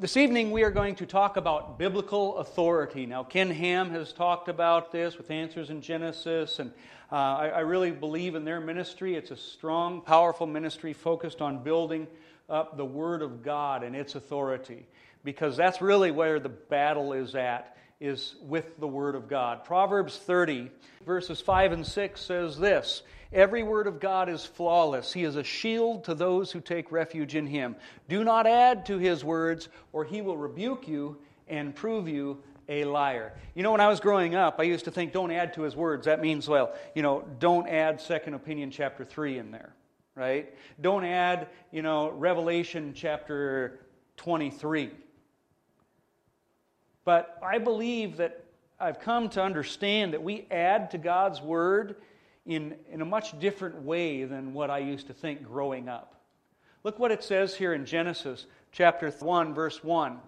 this evening we are going to talk about biblical authority. Now, Ken Ham has talked about this with Answers in Genesis, and uh, I, I, really believe in their ministry. It's a strong, powerful ministry focused on building up the Word of God and its authority, because that's really where the battle is at, is with the Word of God. Proverbs 30, verses 5 and 6 says this. Every word of God is flawless. He is a shield to those who take refuge in him. Do not add to his words, or he will rebuke you and prove you a liar. You know, when I was growing up, I used to think, don't add to his words. That means, well, you know, don't add Second Opinion chapter 3 in there, right? Don't add, you know, Revelation chapter 23. But I believe that I've come to understand that we add to God's word in, in a much different way than what I used to think growing up. Look what it says here in Genesis chapter 1, verse 1.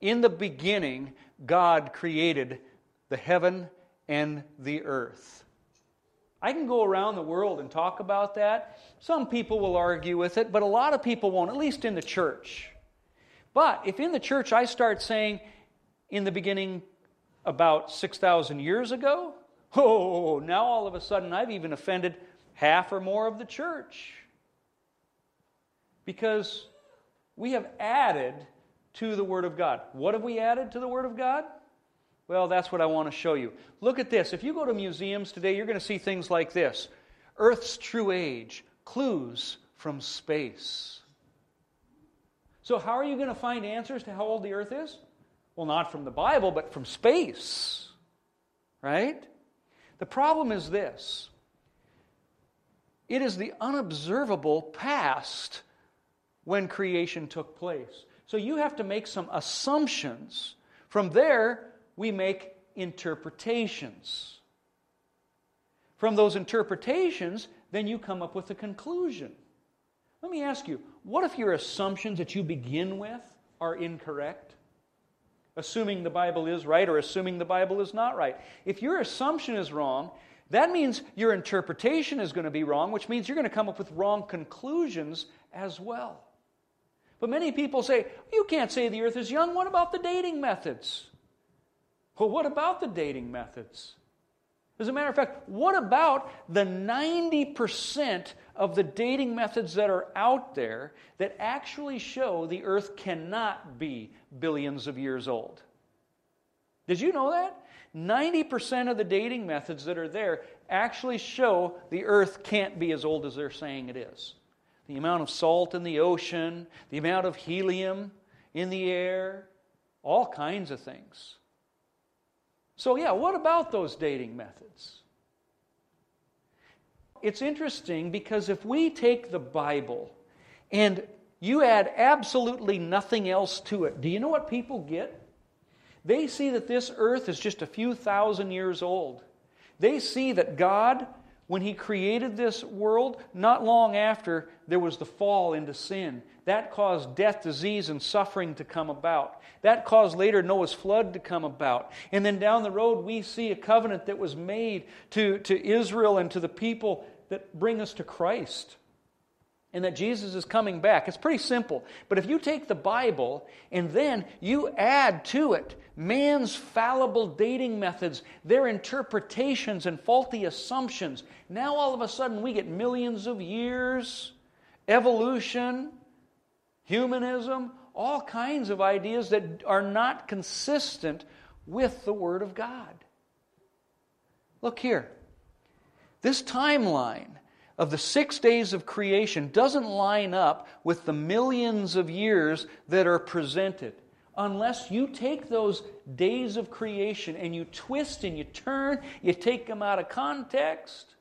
In the beginning, God created the heaven and the earth. I can go around the world and talk about that. Some people will argue with it, but a lot of people won't, at least in the church. But if in the church I start saying, in the beginning, about 6,000 years ago, Oh, now all of a sudden I've even offended half or more of the church. Because we have added to the Word of God. What have we added to the Word of God? Well, that's what I want to show you. Look at this. If you go to museums today, you're going to see things like this Earth's true age, clues from space. So, how are you going to find answers to how old the Earth is? Well, not from the Bible, but from space. Right? The problem is this it is the unobservable past when creation took place. So you have to make some assumptions. From there, we make interpretations. From those interpretations, then you come up with a conclusion. Let me ask you what if your assumptions that you begin with are incorrect? Assuming the Bible is right or assuming the Bible is not right. If your assumption is wrong, that means your interpretation is going to be wrong, which means you're going to come up with wrong conclusions as well. But many people say, you can't say the earth is young. What about the dating methods? Well, what about the dating methods? As a matter of fact, what about the 90% of the dating methods that are out there that actually show the earth cannot be billions of years old? Did you know that? 90% of the dating methods that are there actually show the earth can't be as old as they're saying it is. The amount of salt in the ocean, the amount of helium in the air, all kinds of things. So, yeah, what about those dating methods? It's interesting because if we take the Bible and you add absolutely nothing else to it, do you know what people get? They see that this earth is just a few thousand years old. They see that God when he created this world, not long after, there was the fall into sin. That caused death, disease, and suffering to come about. That caused later Noah's flood to come about. And then down the road, we see a covenant that was made to, to Israel and to the people that bring us to Christ and that Jesus is coming back. It's pretty simple. But if you take the Bible and then you add to it man's fallible dating methods, their interpretations and faulty assumptions, now all of a sudden we get millions of years, evolution, humanism, all kinds of ideas that are not consistent with the Word of God. Look here. This timeline of the six days of creation doesn't line up with the millions of years that are presented. Unless you take those days of creation and you twist and you turn, you take them out of context.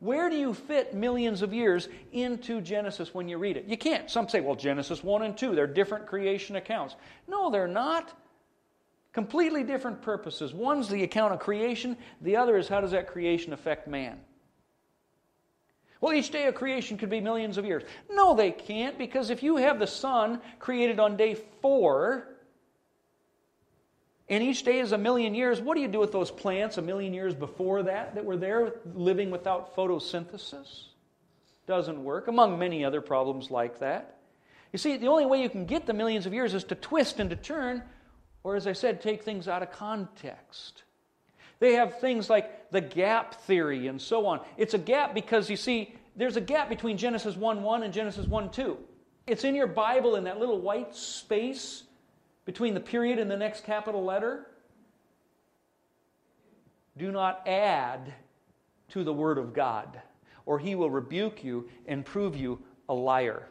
Where do you fit millions of years into Genesis when you read it? You can't. Some say, well, Genesis 1 and 2, they're different creation accounts. No, they're not. Completely different purposes. One's the account of creation, the other is how does that creation affect man? Well, each day of creation could be millions of years. No, they can't, because if you have the sun created on day four, and each day is a million years, what do you do with those plants a million years before that that were there living without photosynthesis? Doesn't work, among many other problems like that. You see, the only way you can get the millions of years is to twist and to turn, or as I said, take things out of context. They have things like the gap theory and so on. It's a gap because you see, there's a gap between Genesis 1 1 and Genesis 1 2. It's in your Bible in that little white space between the period and the next capital letter. Do not add to the Word of God, or He will rebuke you and prove you a liar.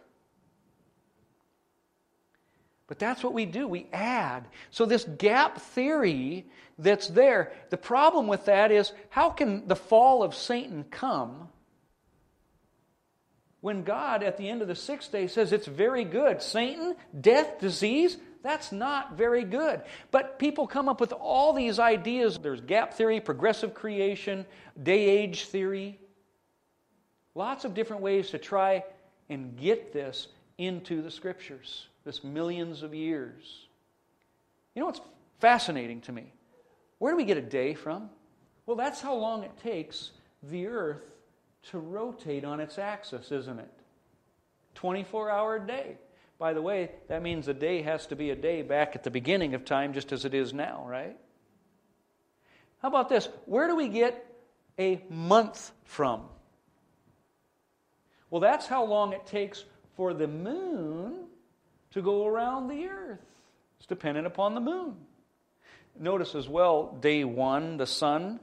But that's what we do. We add. So, this gap theory that's there, the problem with that is how can the fall of Satan come when God, at the end of the sixth day, says it's very good? Satan, death, disease, that's not very good. But people come up with all these ideas. There's gap theory, progressive creation, day age theory. Lots of different ways to try and get this into the scriptures, this millions of years. You know what's fascinating to me? Where do we get a day from? Well, that's how long it takes the earth to rotate on its axis, isn't it? 24 hour day. By the way, that means a day has to be a day back at the beginning of time, just as it is now, right? How about this? Where do we get a month from? Well, that's how long it takes for the moon to go around the earth. It's dependent upon the moon. Notice as well, day one, the sun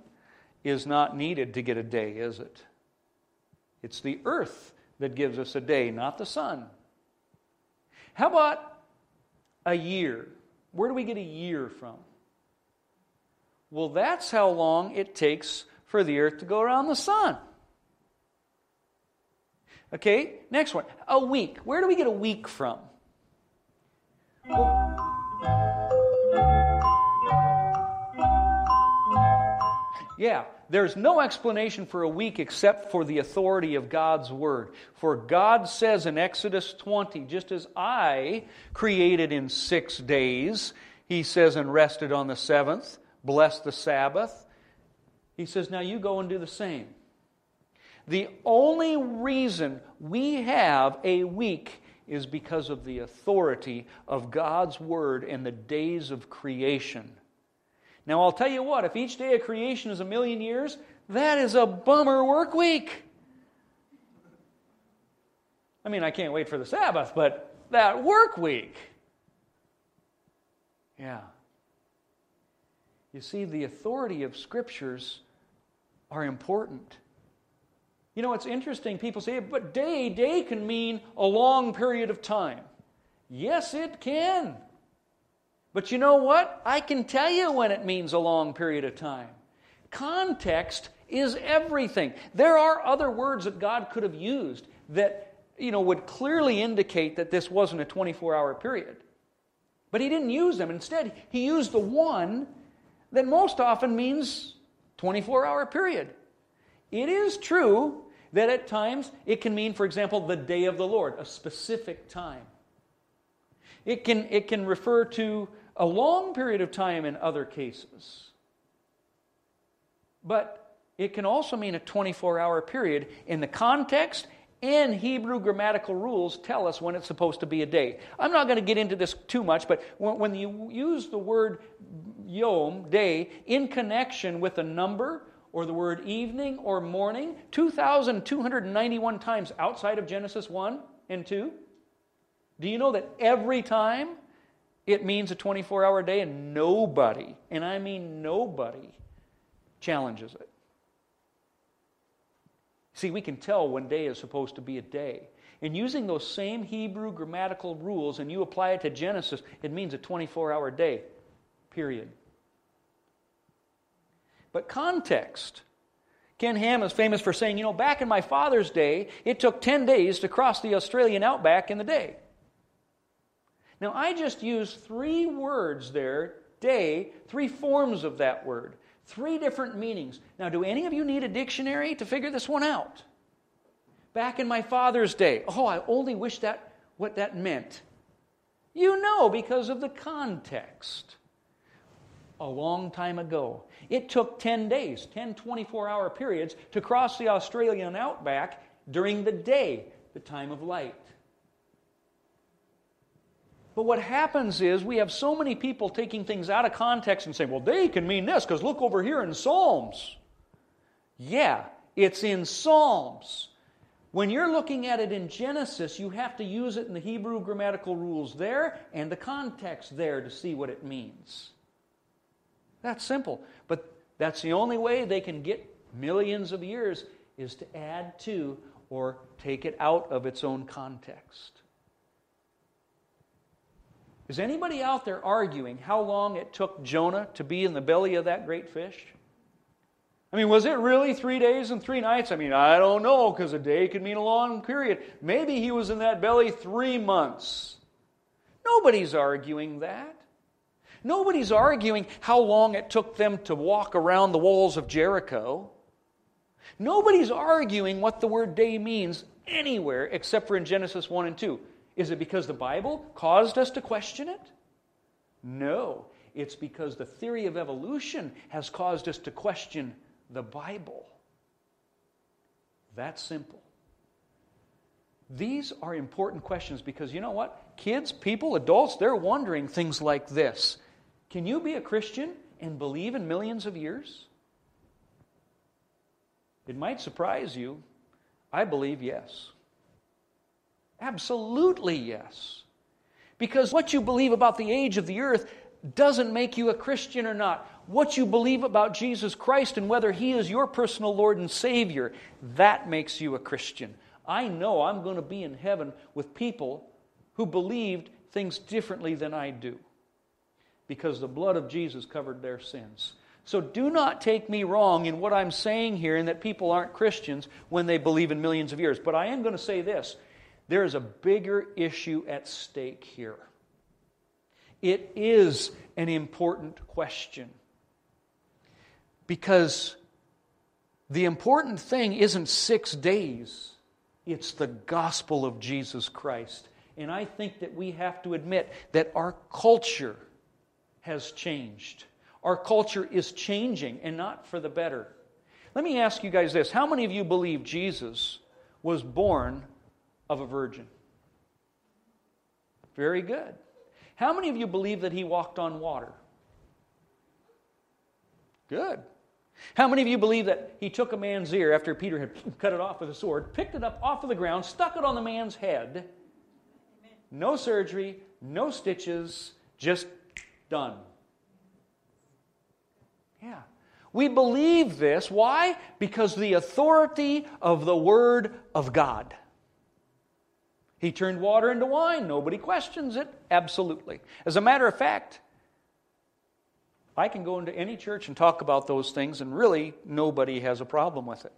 is not needed to get a day, is it? It's the earth that gives us a day, not the sun. How about a year? Where do we get a year from? Well, that's how long it takes for the earth to go around the sun. Okay, next one. A week. Where do we get a week from? Yeah, there's no explanation for a week except for the authority of God's Word. For God says in Exodus 20, just as I created in six days, He says, and rested on the seventh, blessed the Sabbath. He says, now you go and do the same. The only reason we have a week is because of the authority of God's Word and the days of creation. Now, I'll tell you what, if each day of creation is a million years, that is a bummer work week. I mean, I can't wait for the Sabbath, but that work week. Yeah. You see, the authority of scriptures are important. You know, it's interesting. People say, but day, day can mean a long period of time. Yes, it can. But you know what? I can tell you when it means a long period of time. Context is everything. There are other words that God could have used that, you know, would clearly indicate that this wasn't a 24 hour period. But he didn't use them. Instead, he used the one that most often means 24 hour period. It is true that at times it can mean, for example, the day of the Lord, a specific time. It can, it can refer to a long period of time in other cases. But it can also mean a 24 hour period in the context and Hebrew grammatical rules tell us when it's supposed to be a day. I'm not going to get into this too much, but when you use the word yom, day, in connection with a number or the word evening or morning 2,291 times outside of Genesis 1 and 2, do you know that every time it means a 24 hour day, and nobody, and I mean nobody, challenges it. See, we can tell when day is supposed to be a day. And using those same Hebrew grammatical rules and you apply it to Genesis, it means a 24 hour day, period. But context. Ken Ham is famous for saying, you know, back in my father's day, it took 10 days to cross the Australian outback in the day. Now, I just used three words there day, three forms of that word, three different meanings. Now, do any of you need a dictionary to figure this one out? Back in my father's day, oh, I only wish that what that meant. You know because of the context. A long time ago, it took 10 days, 10 24 hour periods, to cross the Australian outback during the day, the time of light. But what happens is we have so many people taking things out of context and saying, well, they can mean this because look over here in Psalms. Yeah, it's in Psalms. When you're looking at it in Genesis, you have to use it in the Hebrew grammatical rules there and the context there to see what it means. That's simple. But that's the only way they can get millions of years is to add to or take it out of its own context. Is anybody out there arguing how long it took Jonah to be in the belly of that great fish? I mean, was it really three days and three nights? I mean, I don't know, because a day could mean a long period. Maybe he was in that belly three months. Nobody's arguing that. Nobody's arguing how long it took them to walk around the walls of Jericho. Nobody's arguing what the word day means anywhere except for in Genesis 1 and 2. Is it because the Bible caused us to question it? No. It's because the theory of evolution has caused us to question the Bible. That's simple. These are important questions because you know what? Kids, people, adults, they're wondering things like this Can you be a Christian and believe in millions of years? It might surprise you. I believe yes. Absolutely yes. Because what you believe about the age of the earth doesn't make you a Christian or not. What you believe about Jesus Christ and whether He is your personal Lord and Savior, that makes you a Christian. I know I'm going to be in heaven with people who believed things differently than I do because the blood of Jesus covered their sins. So do not take me wrong in what I'm saying here and that people aren't Christians when they believe in millions of years. But I am going to say this there is a bigger issue at stake here. It is an important question. Because the important thing isn't six days, it's the gospel of Jesus Christ. And I think that we have to admit that our culture has changed. Our culture is changing, and not for the better. Let me ask you guys this How many of you believe Jesus was born of a virgin. Very good. How many of you believe that he walked on water? Good. How many of you believe that he took a man's ear after Peter had cut it off with a sword, picked it up off of the ground, stuck it on the man's head? No surgery, no stitches, just done. Yeah. We believe this. Why? Because the authority of the Word of God. He turned water into wine. Nobody questions it. Absolutely. As a matter of fact, I can go into any church and talk about those things, and really nobody has a problem with it.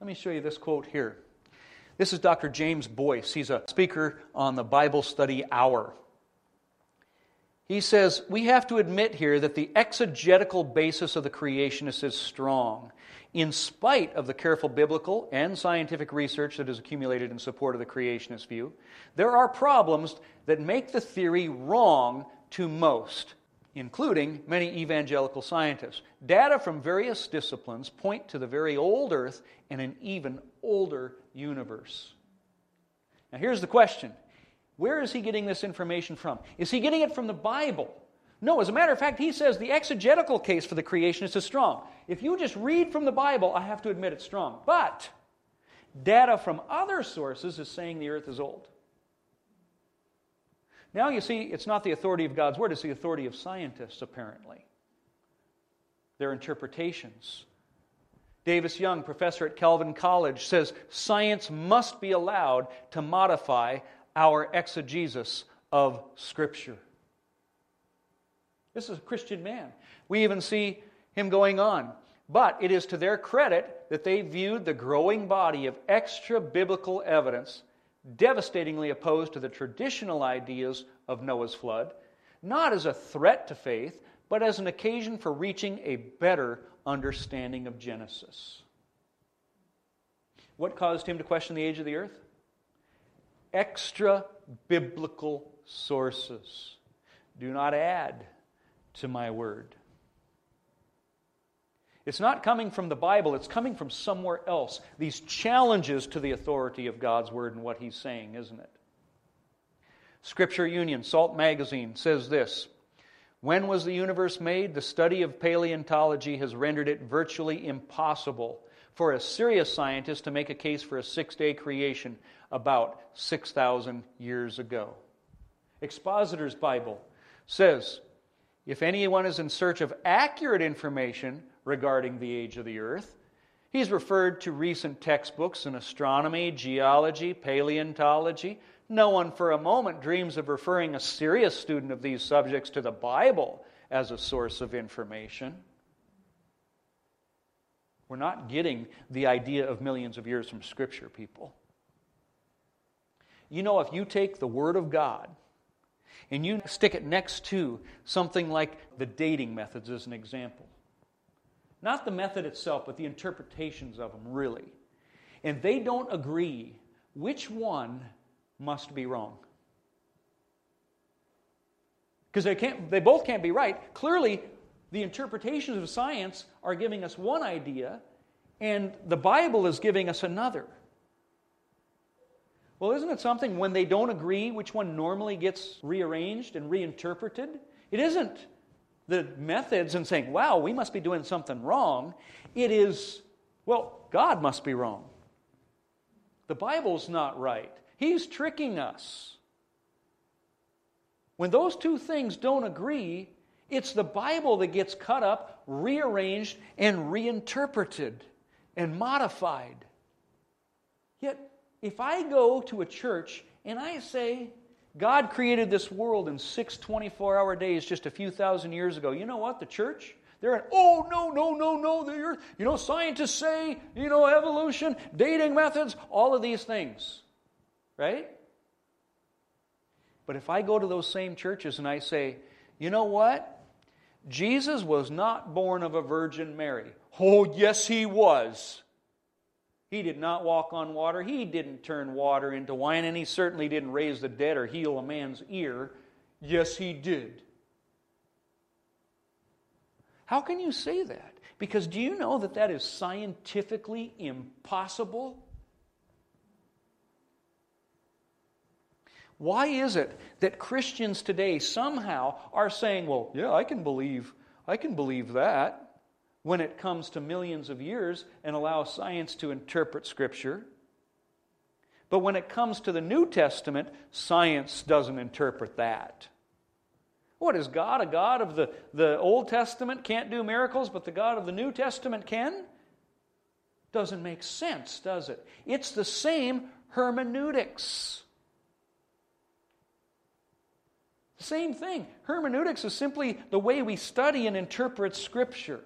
Let me show you this quote here. This is Dr. James Boice. He's a speaker on the Bible Study Hour. He says, We have to admit here that the exegetical basis of the creationist is strong in spite of the careful biblical and scientific research that has accumulated in support of the creationist view, there are problems that make the theory wrong to most, including many evangelical scientists. Data from various disciplines point to the very old earth and an even older universe. Now, here's the question Where is he getting this information from? Is he getting it from the Bible? No, as a matter of fact, he says the exegetical case for the creationist is strong. If you just read from the Bible, I have to admit it's strong. But data from other sources is saying the earth is old. Now you see, it's not the authority of God's word, it's the authority of scientists, apparently. Their interpretations. Davis Young, professor at Calvin College, says science must be allowed to modify our exegesis of Scripture. This is a Christian man. We even see him going on. But it is to their credit that they viewed the growing body of extra biblical evidence devastatingly opposed to the traditional ideas of Noah's flood, not as a threat to faith, but as an occasion for reaching a better understanding of Genesis. What caused him to question the age of the earth? Extra biblical sources. Do not add to my word. It's not coming from the Bible, it's coming from somewhere else. These challenges to the authority of God's word and what he's saying, isn't it? Scripture Union, Salt Magazine, says this When was the universe made? The study of paleontology has rendered it virtually impossible for a serious scientist to make a case for a six day creation about 6,000 years ago. Expositor's Bible says if anyone is in search of accurate information regarding the age of the earth, he's referred to recent textbooks in astronomy, geology, paleontology. No one for a moment dreams of referring a serious student of these subjects to the Bible as a source of information. We're not getting the idea of millions of years from Scripture, people. You know, if you take the Word of God and you stick it next to something like the dating methods as an example, not the method itself, but the interpretations of them, really, and they don't agree, which one must be wrong? Because they, can't, they both can't be right. Clearly, the interpretations of science are giving us one idea, and the Bible is giving us another. Well, isn't it something when they don't agree which one normally gets rearranged and reinterpreted? It isn't the methods and saying, wow, we must be doing something wrong. It is, well, God must be wrong. The Bible's not right. He's tricking us. When those two things don't agree, it's the Bible that gets cut up, rearranged, and reinterpreted and modified. Yet, if I go to a church and I say, God created this world in six 24 hour days just a few thousand years ago, you know what? The church, they're in, oh, no, no, no, no, the earth. You know, scientists say, you know, evolution, dating methods, all of these things. Right? But if I go to those same churches and I say, you know what? Jesus was not born of a Virgin Mary. Oh, yes, he was. He did not walk on water. He didn't turn water into wine, and he certainly didn't raise the dead or heal a man's ear. Yes, he did. How can you say that? Because do you know that that is scientifically impossible? Why is it that Christians today somehow are saying, well, yeah, I can believe, I can believe that when it comes to millions of years and allow science to interpret Scripture? But when it comes to the New Testament, science doesn't interpret that. What is God? A God of the, the Old Testament can't do miracles, but the God of the New Testament can? Doesn't make sense, does it? It's the same hermeneutics. Same thing. Hermeneutics is simply the way we study and interpret Scripture.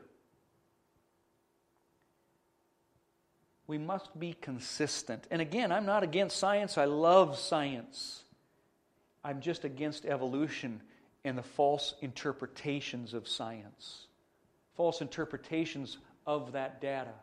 We must be consistent. And again, I'm not against science, I love science. I'm just against evolution and the false interpretations of science, false interpretations of that data.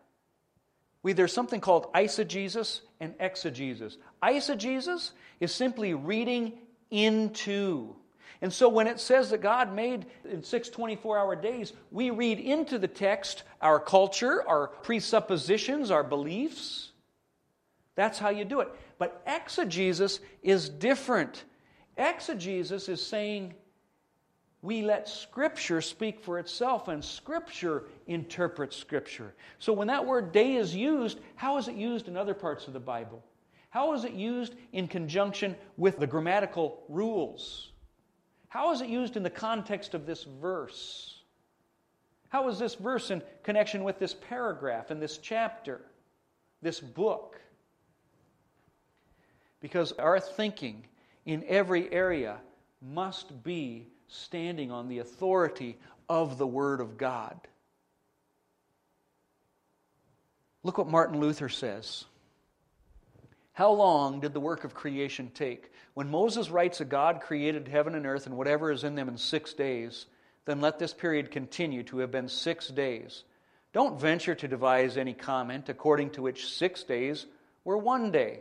We, there's something called eisegesis and exegesis. Eisegesis is simply reading into and so when it says that God made in six 24 hour days, we read into the text our culture, our presuppositions, our beliefs. That's how you do it. But exegesis is different. Exegesis is saying we let Scripture speak for itself, and Scripture interprets Scripture. So when that word day is used, how is it used in other parts of the Bible? How is it used in conjunction with the grammatical rules? How is it used in the context of this verse? How is this verse in connection with this paragraph and this chapter, this book? Because our thinking in every area must be standing on the authority of the Word of God. Look what Martin Luther says. How long did the work of creation take? When Moses writes that God created heaven and earth and whatever is in them in six days, then let this period continue to have been six days. Don't venture to devise any comment according to which six days were one day.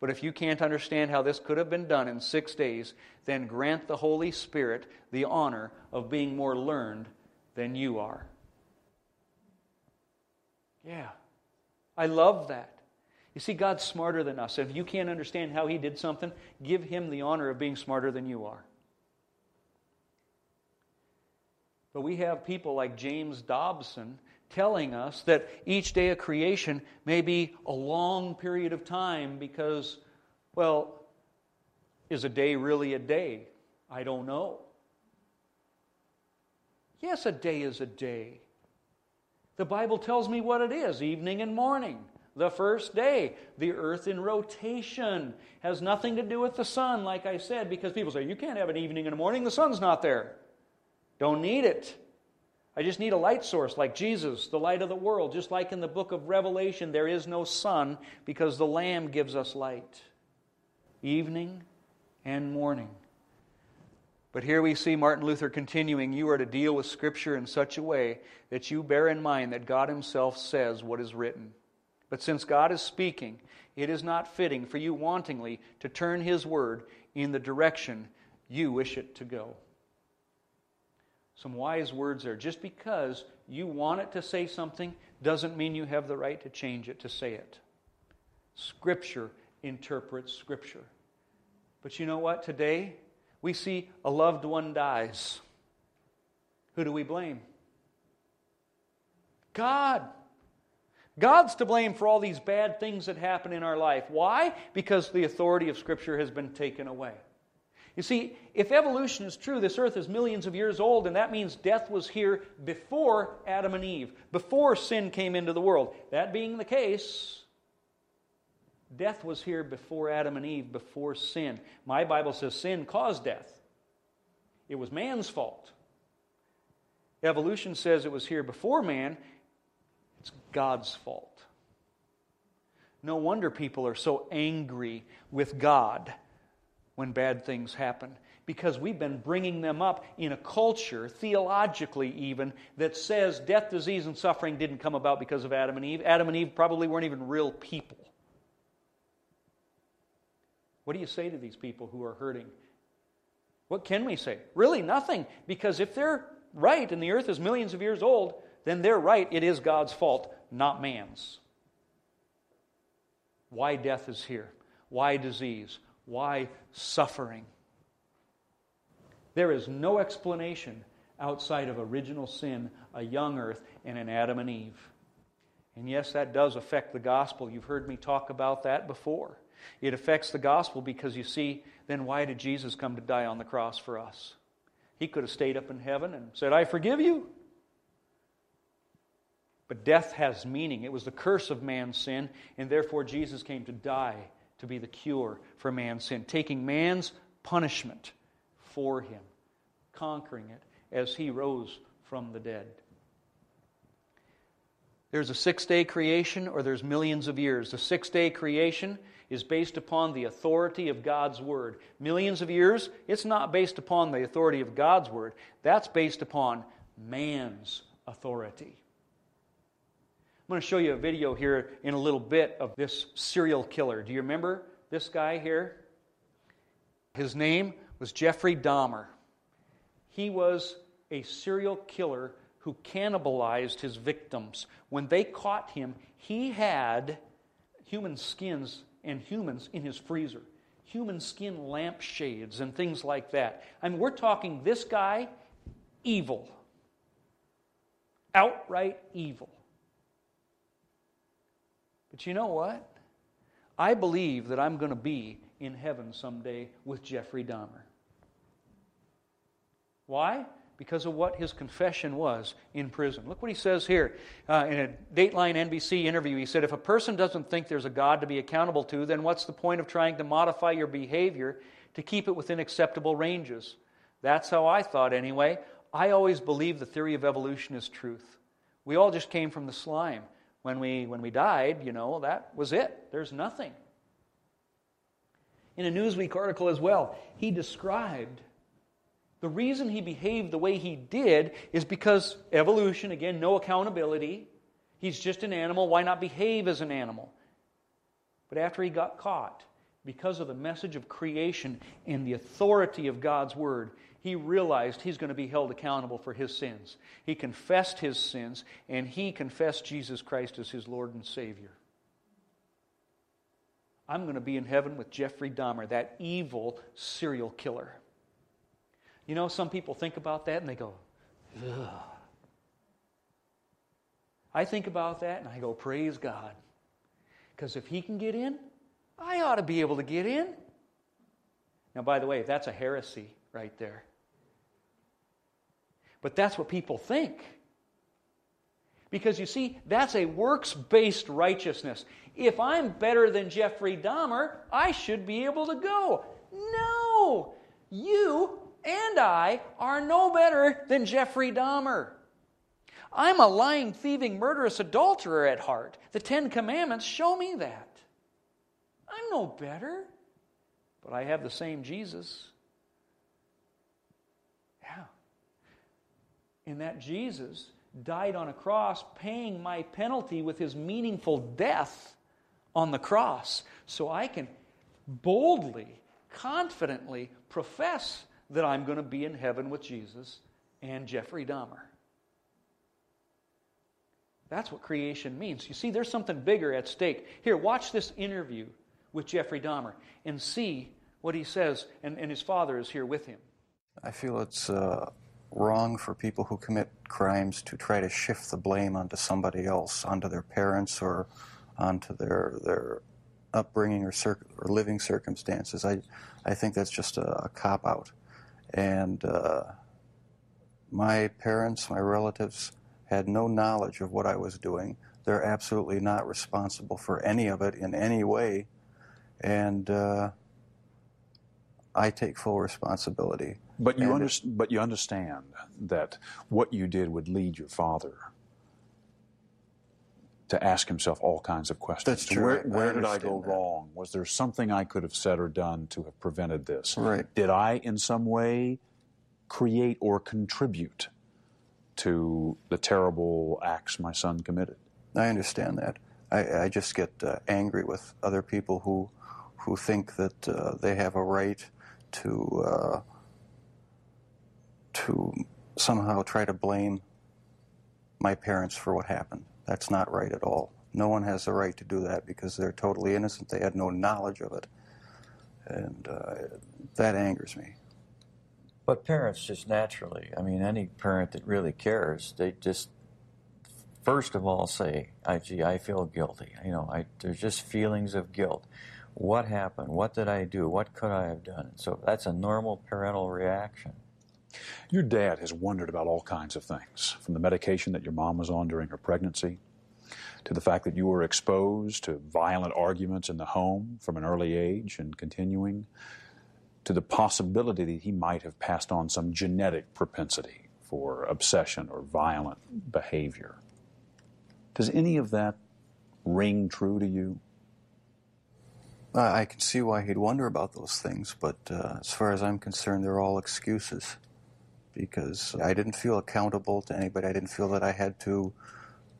But if you can't understand how this could have been done in six days, then grant the Holy Spirit the honor of being more learned than you are. Yeah, I love that. You see, God's smarter than us. If you can't understand how He did something, give Him the honor of being smarter than you are. But we have people like James Dobson telling us that each day of creation may be a long period of time because, well, is a day really a day? I don't know. Yes, a day is a day. The Bible tells me what it is evening and morning. The first day, the earth in rotation has nothing to do with the sun, like I said, because people say, you can't have an evening and a morning, the sun's not there. Don't need it. I just need a light source like Jesus, the light of the world. Just like in the book of Revelation, there is no sun because the Lamb gives us light. Evening and morning. But here we see Martin Luther continuing You are to deal with Scripture in such a way that you bear in mind that God Himself says what is written. But since God is speaking, it is not fitting for you wantingly to turn His word in the direction you wish it to go. Some wise words there. Just because you want it to say something doesn't mean you have the right to change it to say it. Scripture interprets Scripture. But you know what? Today, we see a loved one dies. Who do we blame? God. God's to blame for all these bad things that happen in our life. Why? Because the authority of Scripture has been taken away. You see, if evolution is true, this earth is millions of years old, and that means death was here before Adam and Eve, before sin came into the world. That being the case, Death was here before Adam and Eve, before sin. My Bible says sin caused death. It was man's fault. Evolution says it was here before man. God's fault. No wonder people are so angry with God when bad things happen because we've been bringing them up in a culture, theologically even, that says death, disease, and suffering didn't come about because of Adam and Eve. Adam and Eve probably weren't even real people. What do you say to these people who are hurting? What can we say? Really, nothing. Because if they're right and the earth is millions of years old, then they're right. It is God's fault, not man's. Why death is here? Why disease? Why suffering? There is no explanation outside of original sin, a young earth, and an Adam and Eve. And yes, that does affect the gospel. You've heard me talk about that before. It affects the gospel because you see, then why did Jesus come to die on the cross for us? He could have stayed up in heaven and said, I forgive you. But death has meaning. It was the curse of man's sin, and therefore Jesus came to die to be the cure for man's sin, taking man's punishment for him, conquering it as he rose from the dead. There's a six day creation, or there's millions of years. The six day creation is based upon the authority of God's Word. Millions of years, it's not based upon the authority of God's Word, that's based upon man's authority. I'm going to show you a video here in a little bit of this serial killer. Do you remember this guy here? His name was Jeffrey Dahmer. He was a serial killer who cannibalized his victims. When they caught him, he had human skins and humans in his freezer, human skin lampshades and things like that. I mean, we're talking this guy, evil. Outright evil. But you know what? I believe that I'm going to be in heaven someday with Jeffrey Dahmer. Why? because of what his confession was in prison. Look what he says here uh, in a Dateline NBC interview. He said, If a person doesn't think there's a God to be accountable to, then what's the point of trying to modify your behavior to keep it within acceptable ranges? That's how I thought, anyway. I always believed the theory of evolution is truth. We all just came from the slime. When we, when we died, you know, that was it. There's nothing. In a Newsweek article as well, he described the reason he behaved the way he did is because evolution, again, no accountability. He's just an animal. Why not behave as an animal? But after he got caught, because of the message of creation and the authority of God's word, he realized he's going to be held accountable for his sins. He confessed his sins, and he confessed Jesus Christ as his Lord and Savior. I'm going to be in heaven with Jeffrey Dahmer, that evil serial killer. You know, some people think about that and they go, ugh. I think about that and I go, praise God. Because if he can get in, I ought to be able to get in. Now, by the way, that's a heresy right there. But that's what people think. Because you see, that's a works based righteousness. If I'm better than Jeffrey Dahmer, I should be able to go. No! You and I are no better than Jeffrey Dahmer. I'm a lying, thieving, murderous adulterer at heart. The Ten Commandments show me that. I'm no better, but I have the same Jesus. And that Jesus died on a cross, paying my penalty with his meaningful death on the cross, so I can boldly, confidently profess that I'm going to be in heaven with Jesus and Jeffrey Dahmer. That's what creation means. You see, there's something bigger at stake. Here, watch this interview with Jeffrey Dahmer and see what he says, and, and his father is here with him. I feel it's uh, wrong for people who commit crimes to try to shift the blame onto somebody else, onto their parents or onto their their upbringing or, cir- or living circumstances. I I think that's just a, a cop out, and uh, my parents, my relatives had no knowledge of what I was doing. They're absolutely not responsible for any of it in any way. And uh, I take full responsibility. But you, under, but you understand that what you did would lead your father to ask himself all kinds of questions. That's true. Where, where I did I go that. wrong? Was there something I could have said or done to have prevented this? Right. Did I, in some way, create or contribute to the terrible acts my son committed. I understand that. I, I just get uh, angry with other people who who think that uh, they have a right to uh, to somehow try to blame my parents for what happened. That's not right at all. No one has the right to do that because they're totally innocent. They had no knowledge of it, and uh, that angers me. But parents just naturally, I mean, any parent that really cares, they just first of all say, I, gee, I feel guilty. You know, I, there's just feelings of guilt. What happened? What did I do? What could I have done? So that's a normal parental reaction. Your dad has wondered about all kinds of things, from the medication that your mom was on during her pregnancy, to the fact that you were exposed to violent arguments in the home from an early age and continuing, to the possibility that he might have passed on some genetic propensity for obsession or violent behavior. Does any of that ring true to you? I can see why he'd wonder about those things, but uh, as far as I'm concerned, they're all excuses because I didn't feel accountable to anybody. I didn't feel that I had to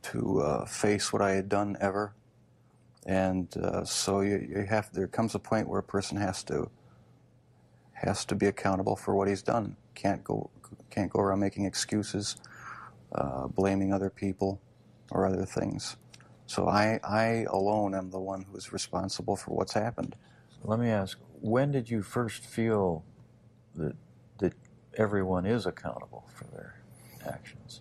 to uh, face what I had done ever, and uh, so you, you have. There comes a point where a person has to has to be accountable for what he's done. Can't go can't go around making excuses, uh, blaming other people or other things. So I I alone am the one who is responsible for what's happened. Let me ask: When did you first feel that that everyone is accountable for their actions?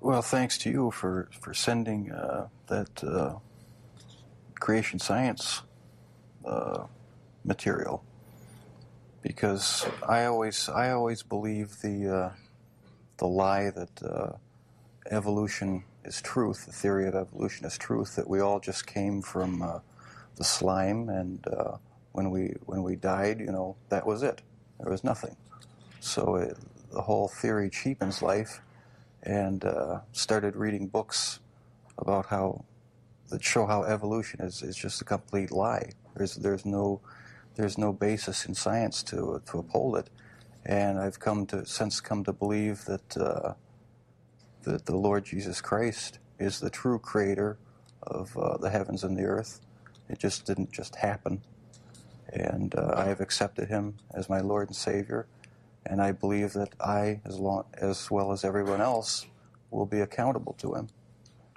Well, thanks to you for for sending uh, that uh, creation science uh, material because I always I always believe the uh, the lie that uh, evolution is truth, the theory of evolution is truth, that we all just came from uh, the slime, and when we when we died, you know, that was it. There was nothing. So it, the whole theory cheapens life, and uh, started reading books about how that show how evolution is, is just a complete lie. There's there's no there's no basis in science to to uphold it, and I've come to since come to believe that uh, that the Lord Jesus Christ is the true creator of uh, the heavens and the earth. It just didn't just happen, and uh, I have accepted Him as my Lord and Savior, and I believe that I, as long as well as everyone else, will be accountable to Him.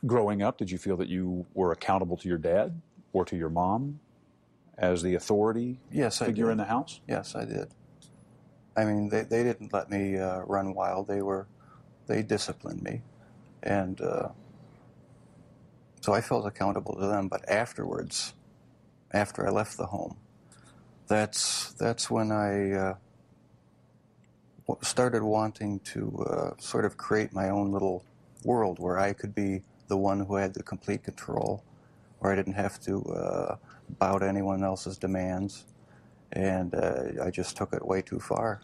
Growing up, did you feel that you were accountable to your dad or to your mom? as the authority Yes, figure in the house? Yes, I did. I mean, they, they didn't let me uh, run wild. They were, they disciplined me, and uh, so I felt accountable to them. But afterwards, after I left the home, that's that's when I uh, started wanting to uh, sort of create my own little world where I could be the one who had the complete control, where I didn't have to uh, bow to anyone else's demands and uh, I just took it way too far.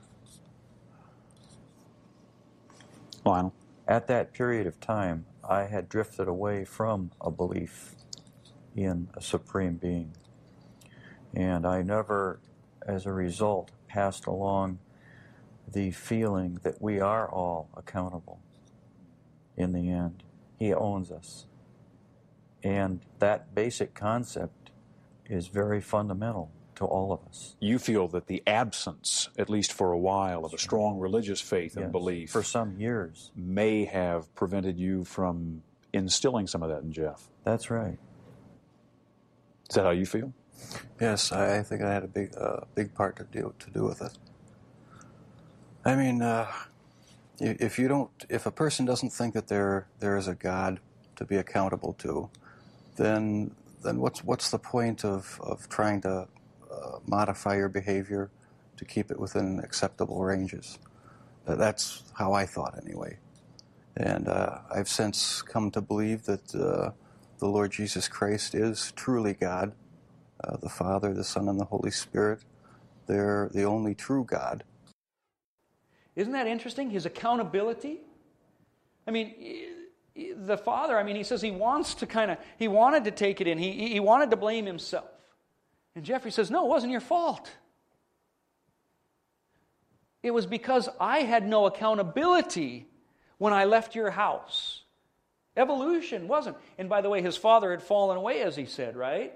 Lionel? At that period of time, I had drifted away from a belief in a supreme being. And I never, as a result, passed along the feeling that we are all accountable in the end. He owns us. And that basic concept is very fundamental to all of us. You feel that the absence, at least for a while, of a strong religious faith and Yes, belief For some years. may have prevented you from instilling some of that in Jeff. That's right. Is that how you feel? Yes, I, I think I had a big, uh, big part to do to do with it. I mean, uh, if you don't, if a person doesn't think that there there is a God to be accountable to, then then what's what's the point of of trying to uh, modify your behavior to keep it within acceptable ranges? That's how I thought anyway, and uh, I've since come to believe that uh, the Lord Jesus Christ is truly God uh, the Father, the Son, and the Holy Spirit. They're the only true God. Isn't that interesting? His accountability. I mean, the father, I mean, he says he wants to kind of, he wanted to take it in. He, he wanted to blame himself. And Jeffrey says, no, it wasn't your fault. It was because I had no accountability when I left your house. Evolution wasn't. And by the way, his father had fallen away, as he said, right?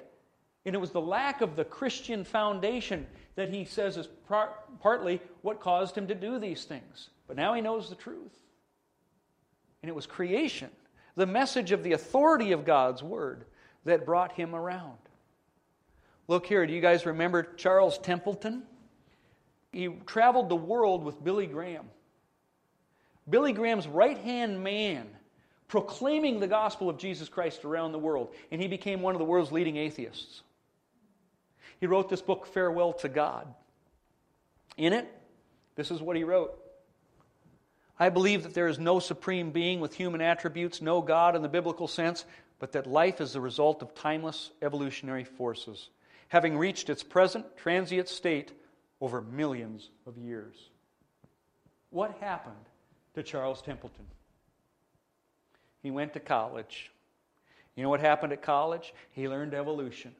And it was the lack of the Christian foundation that he says is par- partly what caused him to do these things. But now he knows the truth. And it was creation, the message of the authority of God's word, that brought him around. Look here, do you guys remember Charles Templeton? He traveled the world with Billy Graham. Billy Graham's right hand man, proclaiming the gospel of Jesus Christ around the world, and he became one of the world's leading atheists. He wrote this book, Farewell to God. In it, this is what he wrote I believe that there is no supreme being with human attributes, no God in the biblical sense, but that life is the result of timeless evolutionary forces, having reached its present transient state over millions of years. What happened to Charles Templeton? He went to college. You know what happened at college? He learned evolution.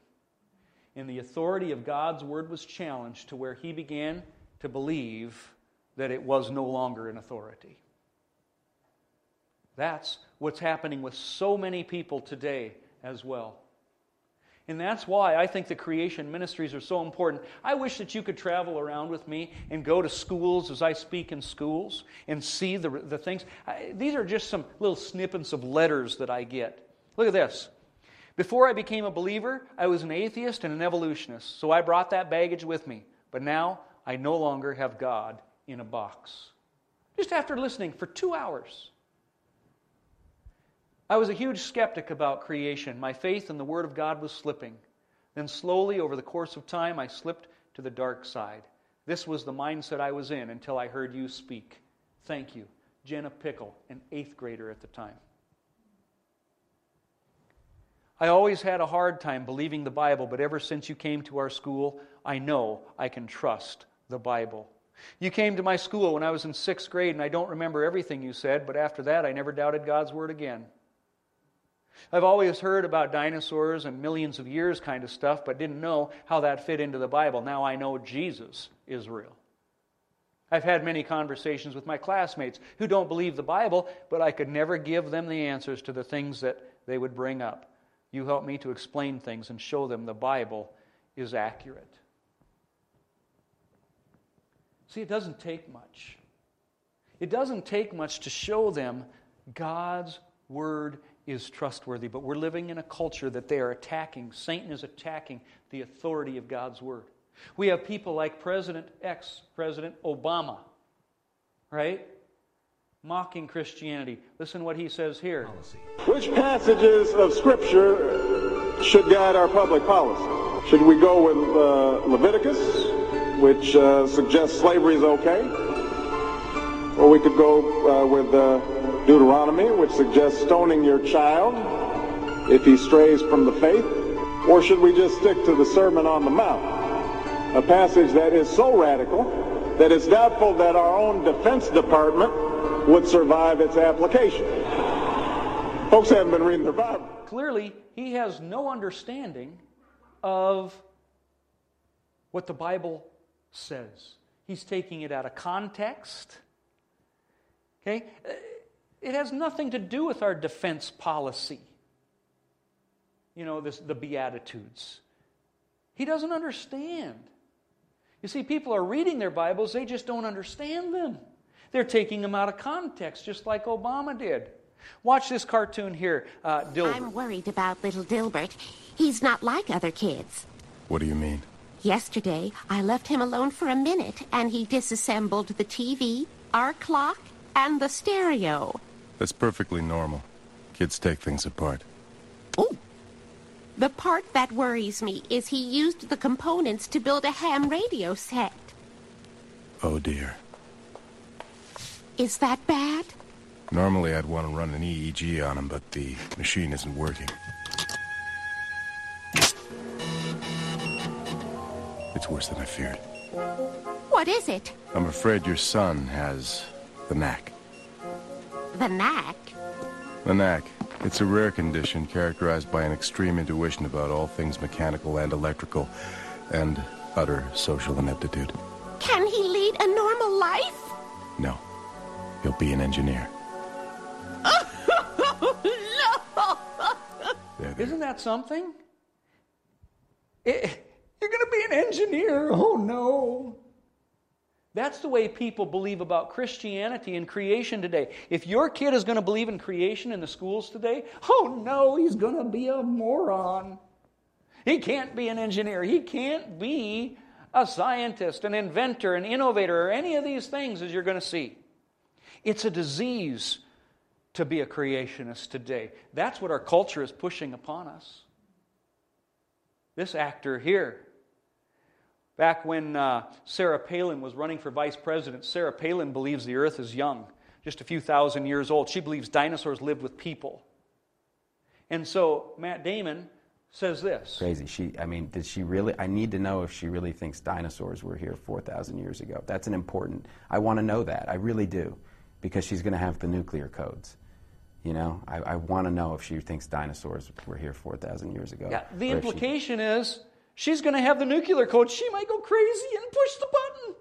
And the authority of God's word was challenged to where he began to believe that it was no longer an authority. That's what's happening with so many people today as well. And that's why I think the creation ministries are so important. I wish that you could travel around with me and go to schools as I speak in schools and see the, the things. I, these are just some little snippets of letters that I get. Look at this. Before I became a believer, I was an atheist and an evolutionist, so I brought that baggage with me. But now I no longer have God in a box. Just after listening for two hours. I was a huge skeptic about creation. My faith in the Word of God was slipping. Then, slowly, over the course of time, I slipped to the dark side. This was the mindset I was in until I heard you speak. Thank you. Jenna Pickle, an eighth grader at the time. I always had a hard time believing the Bible, but ever since you came to our school, I know I can trust the Bible. You came to my school when I was in sixth grade, and I don't remember everything you said, but after that, I never doubted God's Word again. I've always heard about dinosaurs and millions of years kind of stuff, but didn't know how that fit into the Bible. Now I know Jesus is real. I've had many conversations with my classmates who don't believe the Bible, but I could never give them the answers to the things that they would bring up. You help me to explain things and show them the Bible is accurate. See, it doesn't take much. It doesn't take much to show them God's Word is trustworthy. But we're living in a culture that they are attacking. Satan is attacking the authority of God's Word. We have people like President X, President Obama, right? Mocking Christianity. Listen what he says here. Which passages of Scripture should guide our public policy? Should we go with uh, Leviticus, which uh, suggests slavery is okay? Or we could go uh, with uh, Deuteronomy, which suggests stoning your child if he strays from the faith? Or should we just stick to the Sermon on the Mount? a passage that is so radical that it's doubtful that our own Defense Department would survive its application. Folks haven't been reading their Bible. Clearly, he has no understanding of what the Bible says. He's taking it out of context. Okay? Uh, it has nothing to do with our defense policy. You know, this, the Beatitudes. He doesn't understand. You see, people are reading their Bibles, they just don't understand them. They're taking them out of context, just like Obama did. Watch this cartoon here, uh, Dilbert. I'm worried about little Dilbert. He's not like other kids. What do you mean? Yesterday, I left him alone for a minute, and he disassembled the TV, our clock, and the stereo. That's perfectly normal. Kids take things apart. Oh, the part that worries me is he used the components to build a ham radio set. Oh dear. Is that bad? Normally I'd want to run an EEG on him, but the machine isn't working. It's worse than I feared. What is it? I'm afraid your son has the knack. The knack? The knack. It's a rare condition characterized by an extreme intuition about all things mechanical and electrical, and utter social ineptitude. Can he lead a normal life? No. He'll be an engineer. no! There, there. Isn't that something? It, you're going to be an engineer. Oh, no. That's the way people believe about Christianity and creation today. If your kid is going to believe in creation in the schools today, oh no, he's going to be a moron. He can't be an engineer. He can't be a scientist, an inventor, an innovator, or any of these things, as you're going to see. It's a disease to be a creationist today. That's what our culture is pushing upon us. This actor here Back when uh, Sarah Palin was running for vice president, Sarah Palin believes the earth is young, just a few thousand years old. She believes dinosaurs lived with people. And so Matt Damon says this. Crazy. She, I mean, did she really? I need to know if she really thinks dinosaurs were here 4,000 years ago. That's an important. I want to know that. I really do, because she's going to have the nuclear codes. You know, I, I want to know if she thinks dinosaurs were here 4,000 years ago. Yeah, the if she- implication is she's going to have the nuclear code. She might go crazy and push the button.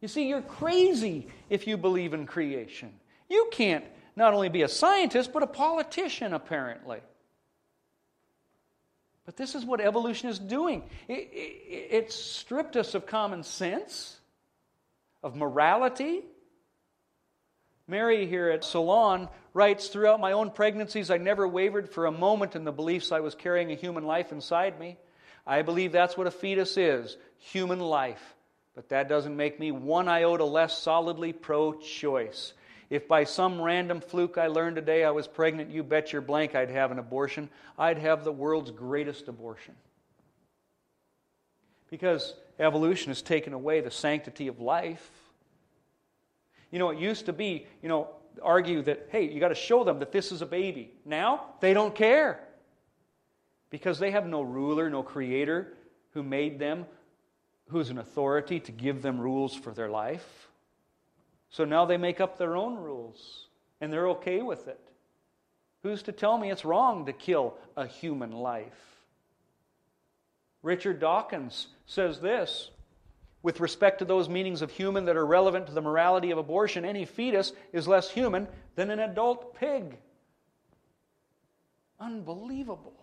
You see, you're crazy if you believe in creation. You can't not only be a scientist, but a politician, apparently. But this is what evolution is doing. It, it, it stripped us of common sense, of morality. Mary here at Salon writes Throughout my own pregnancies, I never wavered for a moment in the beliefs I was carrying a human life inside me. I believe that's what a fetus is human life. But that doesn't make me one iota less solidly pro choice. If by some random fluke I learned today I was pregnant, you bet your blank I'd have an abortion. I'd have the world's greatest abortion. Because evolution has taken away the sanctity of life. You know, it used to be, you know, argue that, hey, you got to show them that this is a baby. Now, they don't care. Because they have no ruler, no creator who made them, who's an authority to give them rules for their life. So now they make up their own rules, and they're okay with it. Who's to tell me it's wrong to kill a human life? Richard Dawkins says this with respect to those meanings of human that are relevant to the morality of abortion, any fetus is less human than an adult pig. Unbelievable.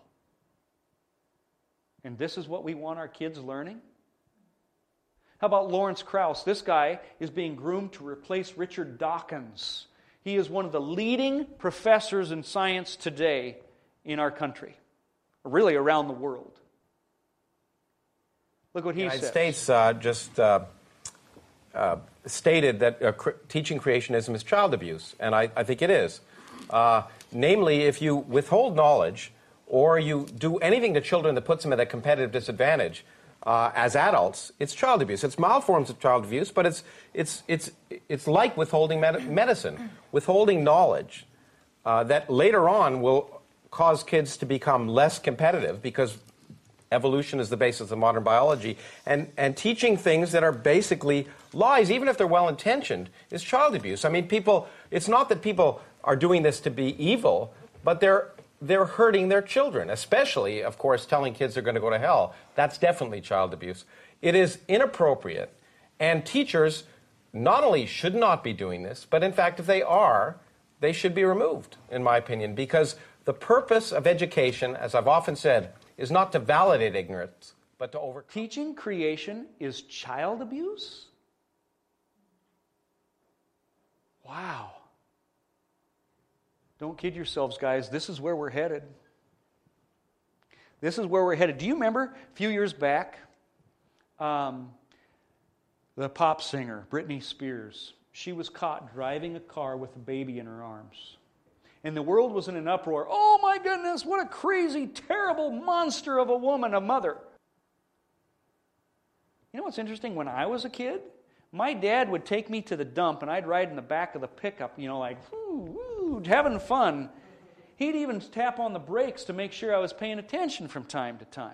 And this is what we want our kids learning? How about Lawrence Krauss? This guy is being groomed to replace Richard Dawkins. He is one of the leading professors in science today in our country, really around the world. Look what he the United says. States uh, just uh, uh, stated that uh, cr- teaching creationism is child abuse, and I, I think it is. Uh, namely, if you withhold knowledge or you do anything to children that puts them at a competitive disadvantage uh, as adults, it's child abuse. It's mild forms of child abuse, but it's, it's, it's, it's like withholding med- medicine, withholding knowledge uh, that later on will cause kids to become less competitive because evolution is the basis of modern biology, and, and teaching things that are basically lies, even if they're well intentioned, is child abuse. I mean, people, it's not that people are doing this to be evil, but they're, they're hurting their children, especially, of course, telling kids they're going to go to hell. That's definitely child abuse. It is inappropriate, and teachers not only should not be doing this, but in fact, if they are, they should be removed, in my opinion, because the purpose of education, as I've often said, is not to validate ignorance, but to overcome. Teaching creation is child abuse? Wow. Don't kid yourselves, guys. This is where we're headed. This is where we're headed. Do you remember a few years back, um, the pop singer, Britney Spears? She was caught driving a car with a baby in her arms. And the world was in an uproar. Oh my goodness, what a crazy, terrible monster of a woman, a mother. You know what's interesting? When I was a kid, my dad would take me to the dump and I'd ride in the back of the pickup, you know, like, woo, woo, having fun. He'd even tap on the brakes to make sure I was paying attention from time to time.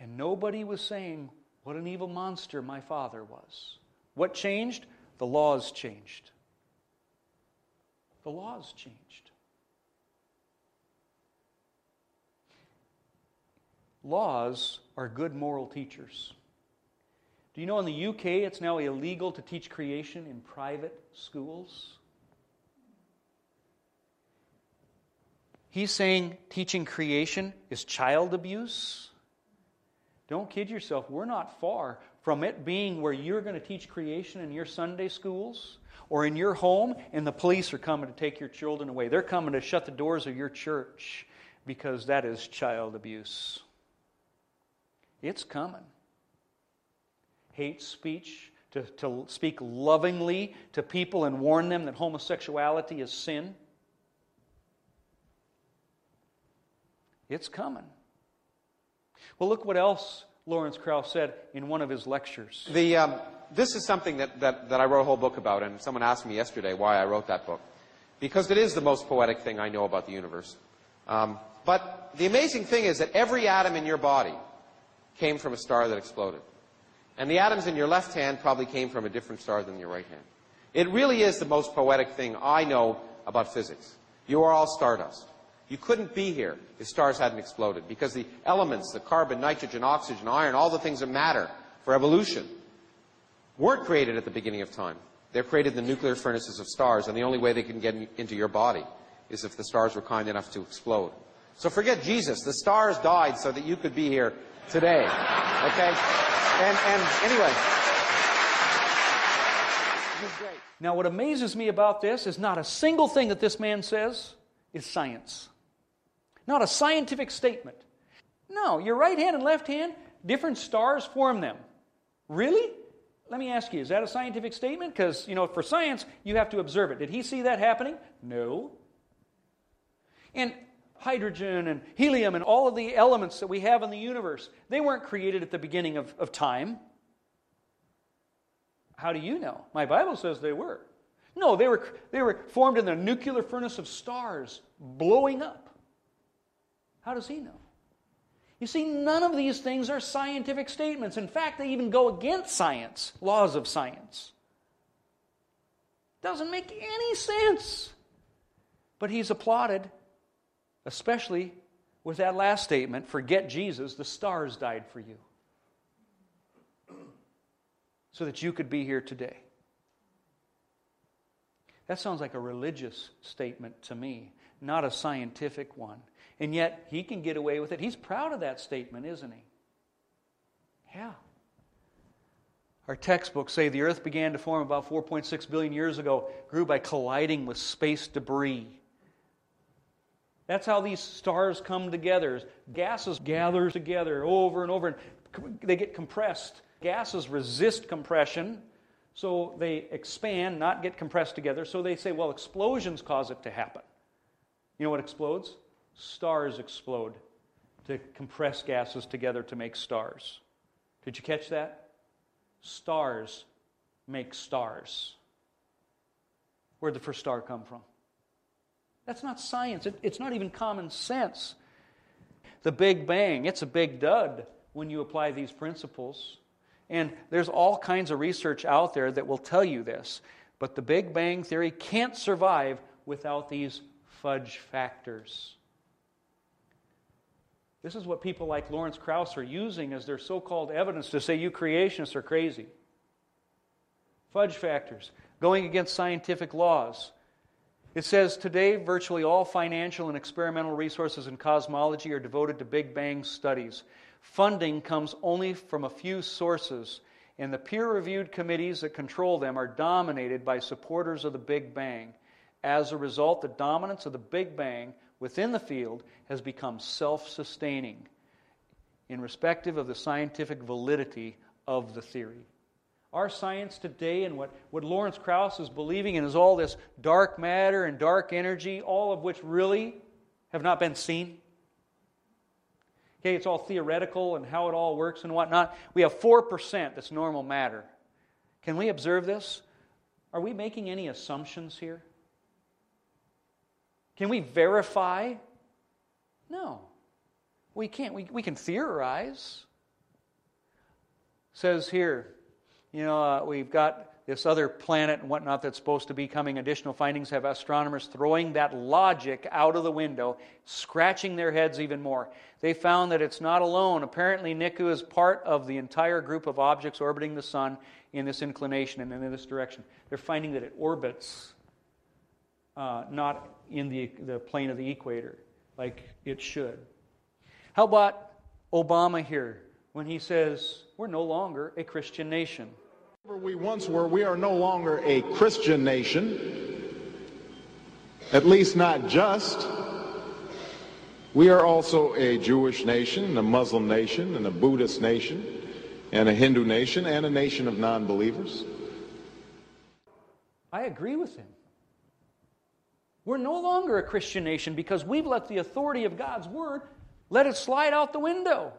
And nobody was saying what an evil monster my father was. What changed? The laws changed. The laws changed. Laws are good moral teachers. Do you know in the UK it's now illegal to teach creation in private schools? He's saying teaching creation is child abuse. Don't kid yourself, we're not far from it being where you're going to teach creation in your Sunday schools or in your home and the police are coming to take your children away. They're coming to shut the doors of your church because that is child abuse. It's coming. Hate speech, to, to speak lovingly to people and warn them that homosexuality is sin. It's coming. Well, look what else Lawrence Krauss said in one of his lectures. The, um, this is something that, that, that I wrote a whole book about, and someone asked me yesterday why I wrote that book. Because it is the most poetic thing I know about the universe. Um, but the amazing thing is that every atom in your body came from a star that exploded. And the atoms in your left hand probably came from a different star than your right hand. It really is the most poetic thing I know about physics. You are all stardust. You couldn't be here if stars hadn't exploded because the elements, the carbon, nitrogen, oxygen, iron, all the things that matter for evolution weren't created at the beginning of time. They're created in the nuclear furnaces of stars, and the only way they can get into your body is if the stars were kind enough to explode. So forget Jesus. The stars died so that you could be here today. Okay? And, and anyway. Now, what amazes me about this is not a single thing that this man says is science. Not a scientific statement. No, your right hand and left hand, different stars form them. Really? Let me ask you, is that a scientific statement? Because, you know, for science, you have to observe it. Did he see that happening? No. And hydrogen and helium and all of the elements that we have in the universe, they weren't created at the beginning of, of time. How do you know? My Bible says they were. No, they were, they were formed in the nuclear furnace of stars blowing up. How does he know? You see, none of these things are scientific statements. In fact, they even go against science, laws of science. Doesn't make any sense. But he's applauded, especially with that last statement forget Jesus, the stars died for you. So that you could be here today. That sounds like a religious statement to me, not a scientific one. And yet, he can get away with it. He's proud of that statement, isn't he? Yeah. Our textbooks say the Earth began to form about 4.6 billion years ago, grew by colliding with space debris. That's how these stars come together. Gases gather together over and over, and they get compressed. Gases resist compression, so they expand, not get compressed together. So they say, well, explosions cause it to happen. You know what explodes? Stars explode to compress gases together to make stars. Did you catch that? Stars make stars. Where'd the first star come from? That's not science. It, it's not even common sense. The Big Bang, it's a big dud when you apply these principles. And there's all kinds of research out there that will tell you this. But the Big Bang Theory can't survive without these fudge factors. This is what people like Lawrence Krauss are using as their so called evidence to say you creationists are crazy. Fudge factors, going against scientific laws. It says today virtually all financial and experimental resources in cosmology are devoted to Big Bang studies. Funding comes only from a few sources, and the peer reviewed committees that control them are dominated by supporters of the Big Bang. As a result, the dominance of the Big Bang within the field has become self sustaining in respective of the scientific validity of the theory. Our science today and what, what Lawrence Krauss is believing in is all this dark matter and dark energy, all of which really have not been seen. Okay, it's all theoretical and how it all works and whatnot. We have 4% that's normal matter. Can we observe this? Are we making any assumptions here? Can we verify? No. We can't. We, we can theorize. It says here, you know, uh, we've got this other planet and whatnot that's supposed to be coming. Additional findings have astronomers throwing that logic out of the window, scratching their heads even more. They found that it's not alone. Apparently, Niku is part of the entire group of objects orbiting the sun in this inclination and in this direction. They're finding that it orbits uh, not in the, the plane of the equator like it should. How about Obama here when he says, We're no longer a Christian nation? We once were, we are no longer a Christian nation, at least not just. We are also a Jewish nation, and a Muslim nation, and a Buddhist nation, and a Hindu nation, and a nation of non believers. I agree with him. We're no longer a Christian nation because we've let the authority of God's word let it slide out the window.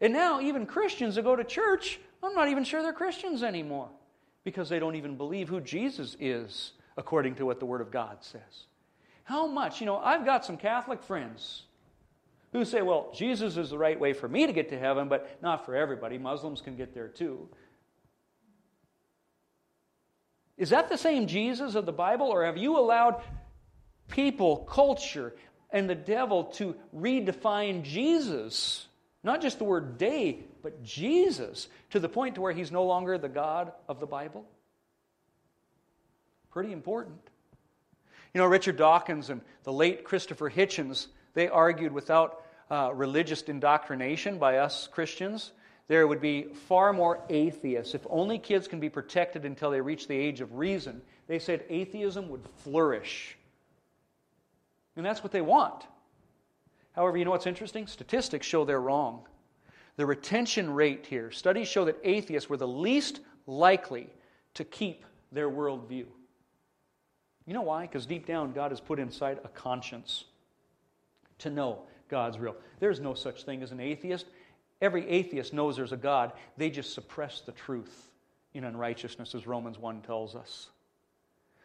And now, even Christians that go to church, I'm not even sure they're Christians anymore because they don't even believe who Jesus is according to what the Word of God says. How much? You know, I've got some Catholic friends who say, well, Jesus is the right way for me to get to heaven, but not for everybody. Muslims can get there too. Is that the same Jesus of the Bible, or have you allowed people, culture, and the devil to redefine Jesus? Not just the word day, but Jesus, to the point to where he's no longer the God of the Bible? Pretty important. You know, Richard Dawkins and the late Christopher Hitchens, they argued without uh, religious indoctrination by us Christians, there would be far more atheists. If only kids can be protected until they reach the age of reason, they said atheism would flourish. And that's what they want. However, you know what's interesting? Statistics show they're wrong. The retention rate here, studies show that atheists were the least likely to keep their worldview. You know why? Because deep down, God has put inside a conscience to know God's real. There's no such thing as an atheist. Every atheist knows there's a God. They just suppress the truth in unrighteousness, as Romans 1 tells us.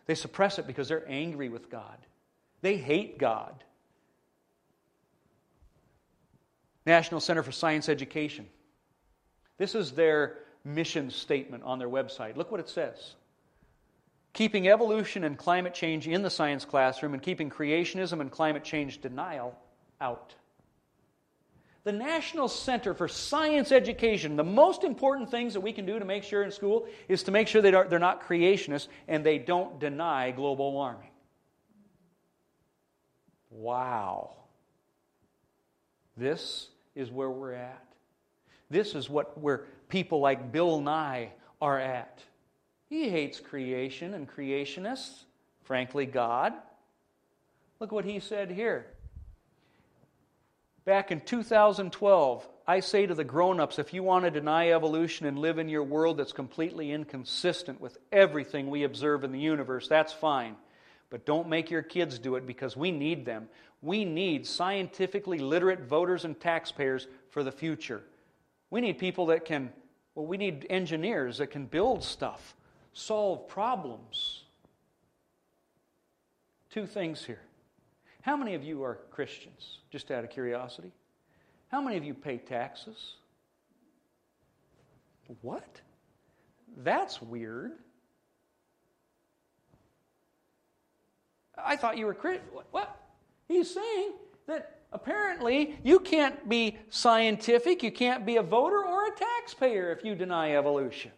They suppress it because they're angry with God. They hate God. National Center for Science Education. This is their mission statement on their website. Look what it says Keeping evolution and climate change in the science classroom and keeping creationism and climate change denial out the National Center for Science Education, the most important things that we can do to make sure in school is to make sure are, they're not creationists and they don't deny global warming. Wow. This is where we're at. This is what where people like Bill Nye are at. He hates creation and creationists, frankly, God. Look what he said here. Back in 2012, I say to the grown ups if you want to deny evolution and live in your world that's completely inconsistent with everything we observe in the universe, that's fine. But don't make your kids do it because we need them. We need scientifically literate voters and taxpayers for the future. We need people that can, well, we need engineers that can build stuff, solve problems. Two things here. How many of you are Christians? Just out of curiosity. How many of you pay taxes? What? That's weird. I thought you were Christian. What? He's saying that apparently you can't be scientific, you can't be a voter or a taxpayer if you deny evolution.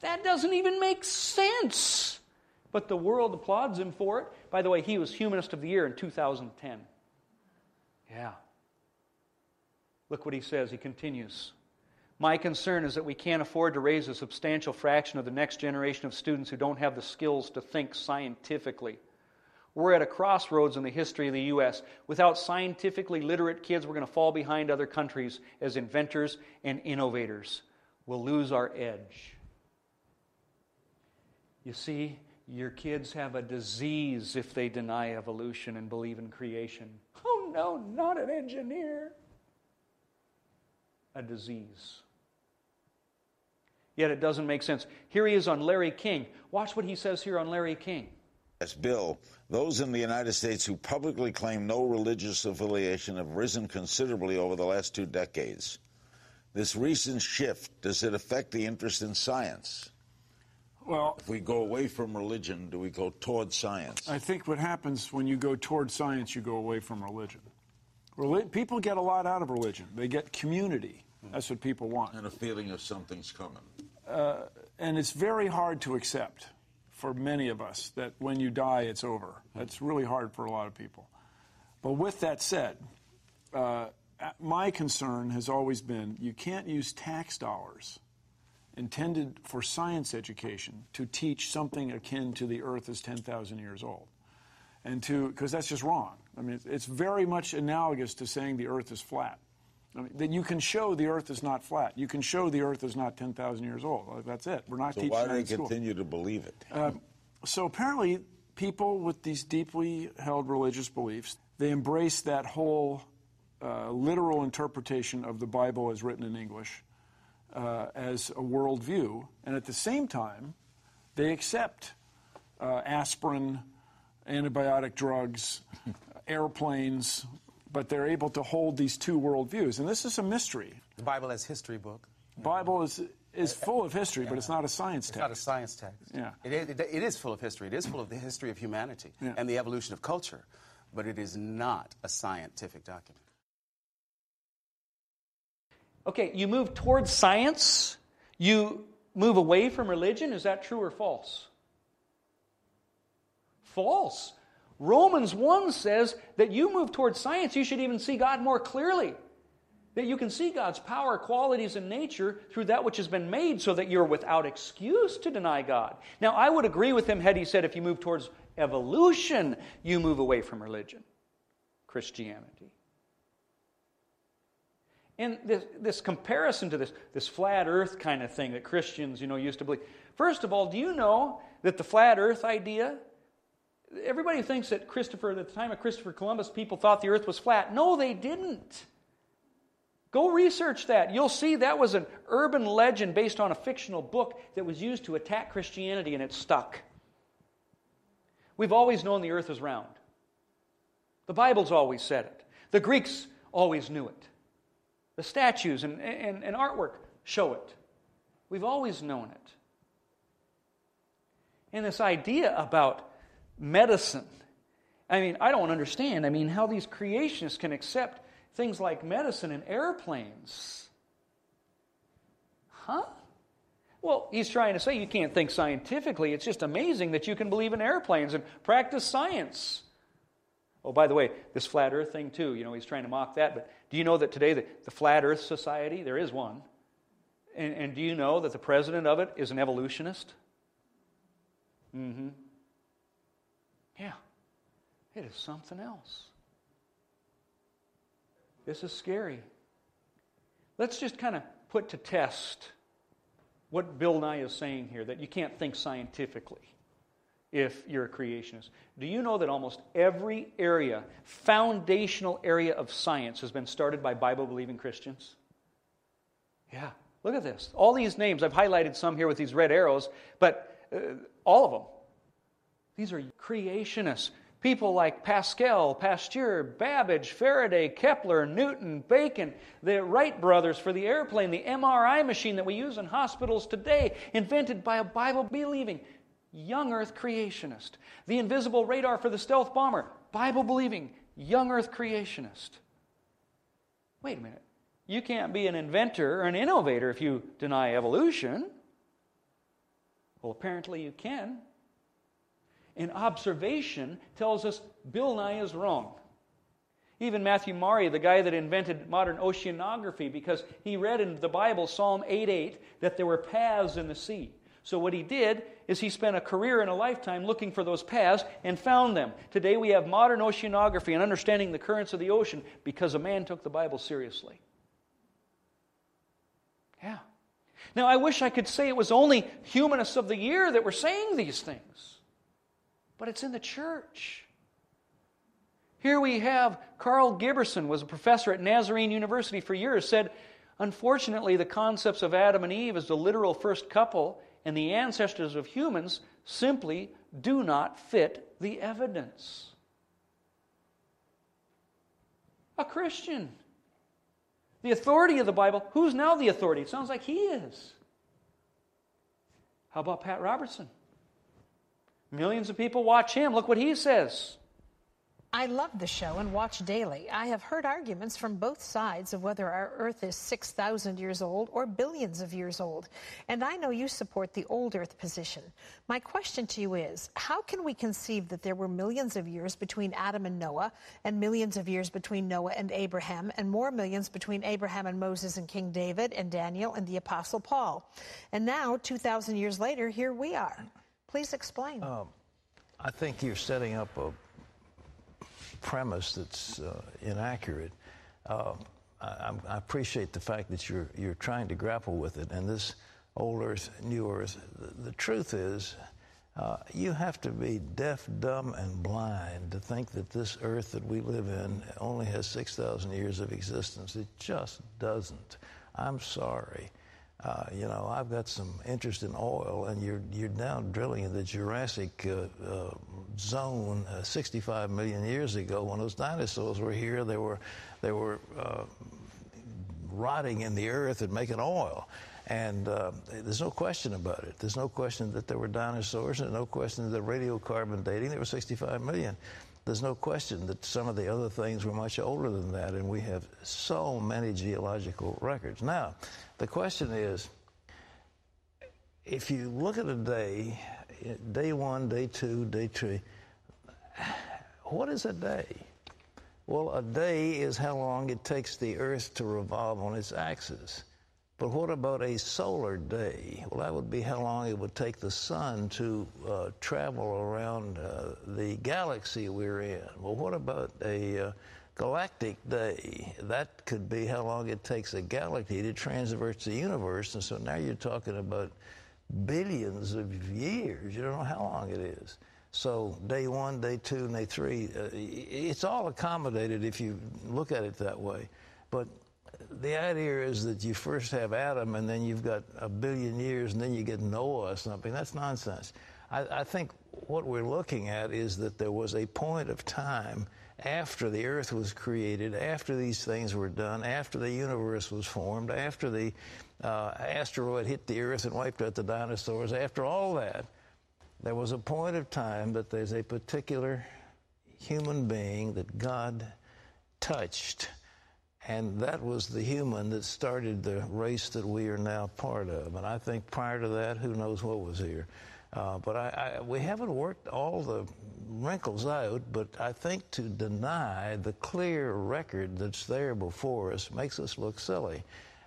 That doesn't even make sense. But the world applauds him for it. By the way, he was Humanist of the Year in 2010. Yeah. Look what he says. He continues. My concern is that we can't afford to raise a substantial fraction of the next generation of students who don't have the skills to think scientifically. We're at a crossroads in the history of the U.S. Without scientifically literate kids, we're going to fall behind other countries as inventors and innovators. We'll lose our edge. You see, your kids have a disease if they deny evolution and believe in creation. Oh, no, not an engineer. A disease. Yet it doesn't make sense. Here he is on Larry King. Watch what he says here on Larry King. Bill, those in the United States who publicly claim no religious affiliation have risen considerably over the last two decades. This recent shift, does it affect the interest in science? Well, if we go away from religion, do we go toward science? I think what happens when you go toward science, you go away from religion. Reli- people get a lot out of religion. They get community. That's what people want. And a feeling of something's coming. Uh, and it's very hard to accept for many of us that when you die, it's over. That's really hard for a lot of people. But with that said, uh, my concern has always been you can't use tax dollars intended for science education to teach something akin to the earth is 10,000 years old. And to, because that's just wrong. I mean, it's very much analogous to saying the earth is flat. I mean, that you can show the earth is not flat. You can show the earth is not 10,000 years old. That's it. We're not so teaching why do they continue to believe it? Uh, so apparently, people with these deeply held religious beliefs, they embrace that whole uh, literal interpretation of the Bible as written in English uh, as a worldview, and at the same time, they accept uh, aspirin, antibiotic drugs, airplanes, but they're able to hold these two worldviews. And this is a mystery. The Bible as history book. Bible is is full of history, but it's not a science It's text. not a science text. Yeah. It is, it, it is full of history. It is full of the history of humanity Yeah. and the evolution of culture, but it is not a scientific document. Okay, you move towards science, you move away from religion. Is that true or false? False. Romans 1 says that you move towards science, you should even see God more clearly. That you can see God's power, qualities, and nature through that which has been made so that you're without excuse to deny God. Now, I would agree with him had he said if you move towards evolution, you move away from religion, Christianity. And this, this comparison to this, this flat earth kind of thing that Christians, you know, used to believe. First of all, do you know that the flat earth idea, everybody thinks that Christopher, at the time of Christopher Columbus, people thought the earth was flat. No, they didn't. Go research that. You'll see that was an urban legend based on a fictional book that was used to attack Christianity and it stuck. We've always known the earth is round. The Bible's always said it. The Greeks always knew it. The statues and, and, and artwork show it. We've always known it. And this idea about medicine, I mean, I don't understand. I mean, how these creationists can accept things like medicine and airplanes. Huh? Well, he's trying to say you can't think scientifically. It's just amazing that you can believe in airplanes and practice science. Oh, by the way, this flat earth thing, too, you know, he's trying to mock that. But do you know that today the, the Flat Earth Society, there is one, and, and do you know that the president of it is an evolutionist? Mm hmm. Yeah. It is something else. This is scary. Let's just kind of put to test what Bill Nye is saying here that you can't think scientifically if you're a creationist. Do you know that almost every area, foundational area of science, has been started by Bible believing Christians? Yeah, look at this. All these names, I've highlighted some here with these red arrows, but uh, all of them. These are creationists. People like Pascal, Pasteur, Babbage, Faraday, Kepler, Newton, Bacon, the Wright brothers for the airplane, the MRI machine that we use in hospitals today, invented by a Bible believing young earth creationist. The invisible radar for the stealth bomber, Bible believing young earth creationist. Wait a minute. You can't be an inventor or an innovator if you deny evolution. Well, apparently you can. And observation tells us Bill Nye is wrong. Even Matthew Maury, the guy that invented modern oceanography, because he read in the Bible, Psalm 8 8, that there were paths in the sea. So, what he did is he spent a career and a lifetime looking for those paths and found them. Today, we have modern oceanography and understanding the currents of the ocean because a man took the Bible seriously. Yeah. Now, I wish I could say it was only humanists of the year that were saying these things but it's in the church. Here we have Karl Giberson was a professor at Nazarene University for years said unfortunately the concepts of Adam and Eve as the literal first couple and the ancestors of humans simply do not fit the evidence. A Christian. The authority of the Bible, who's now the authority? It sounds like he is. How about Pat Robertson? Millions of people watch him. Look what he says. I love the show and watch daily. I have heard arguments from both sides of whether our Earth is 6,000 years old or billions of years old. And I know you support the old Earth position. My question to you is how can we conceive that there were millions of years between Adam and Noah, and millions of years between Noah and Abraham, and more millions between Abraham and Moses and King David and Daniel and the Apostle Paul? And now, 2,000 years later, here we are. Please explain. Um, I think you're setting up a premise that's uh, inaccurate. Uh, I, I, appreciate the fact that you're you're trying to grapple with it. And this old Earth, new Earth. The, the truth is, uh, you have to be deaf, dumb, and blind to think that this Earth that we live in only has six thousand years of existence. It just doesn't. I'm sorry. Uh, you know, I've got some interest in oil, and you're you're now drilling in the Jurassic uh, uh, zone uh, 65 million years ago. When those dinosaurs were here, they were they were uh, rotting in the earth and making oil. And uh, there's no question about it. There's no question that there were dinosaurs, and no question that radiocarbon dating. There were 65 million. There's no question that some of the other things were much older than that, and we have so many geological records. Now, the question is if you look at a day, day one, day two, day three, what is a day? Well, a day is how long it takes the Earth to revolve on its axis. But what about a solar day? Well, that would be how long it would take the sun to uh, travel around uh, the galaxy we're in. Well, what about a uh, galactic day? That could be how long it takes a galaxy to traverse the universe. And so now you're talking about billions of years. You don't know how long it is. So day one, day two, and day three, uh, it's all accommodated if you look at it that way. But the idea is that you first have Adam and then you've got a billion years and then you get Noah or something. That's nonsense. I, I think what we're looking at is that there was a point of time after the earth was created, after these things were done, after the universe was formed, after the uh, asteroid hit the earth and wiped out the dinosaurs, after all that, there was a point of time that there's a particular human being that God touched and that was the human that started the race that we are now part of. And I think prior to that, who knows what was here. Uh, but I, I, we haven't worked all the wrinkles out, but I think to deny the clear record that's there before us makes us look silly.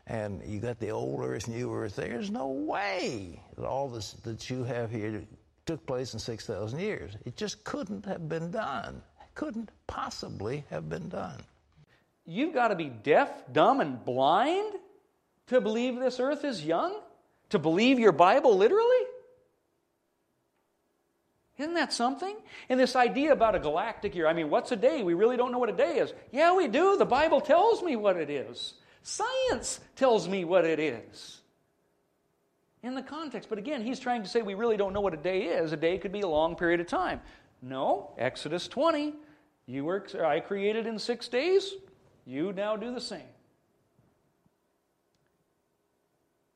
And you got the old earth, new earth. There's no way that all this that you have here took place in 6,000 years. It just couldn't have been done. Couldn't possibly have been done. You've got to be deaf, dumb, and blind to believe this earth is young? To believe your Bible literally? Isn't that something? And this idea about a galactic year, I mean, what's a day? We really don't know what a day is. Yeah, we do. The Bible tells me what it is. Science tells me what it is. In the context. But again, he's trying to say we really don't know what a day is. A day could be a long period of time. No, Exodus 20. You were I created in 6 days. You now do the same.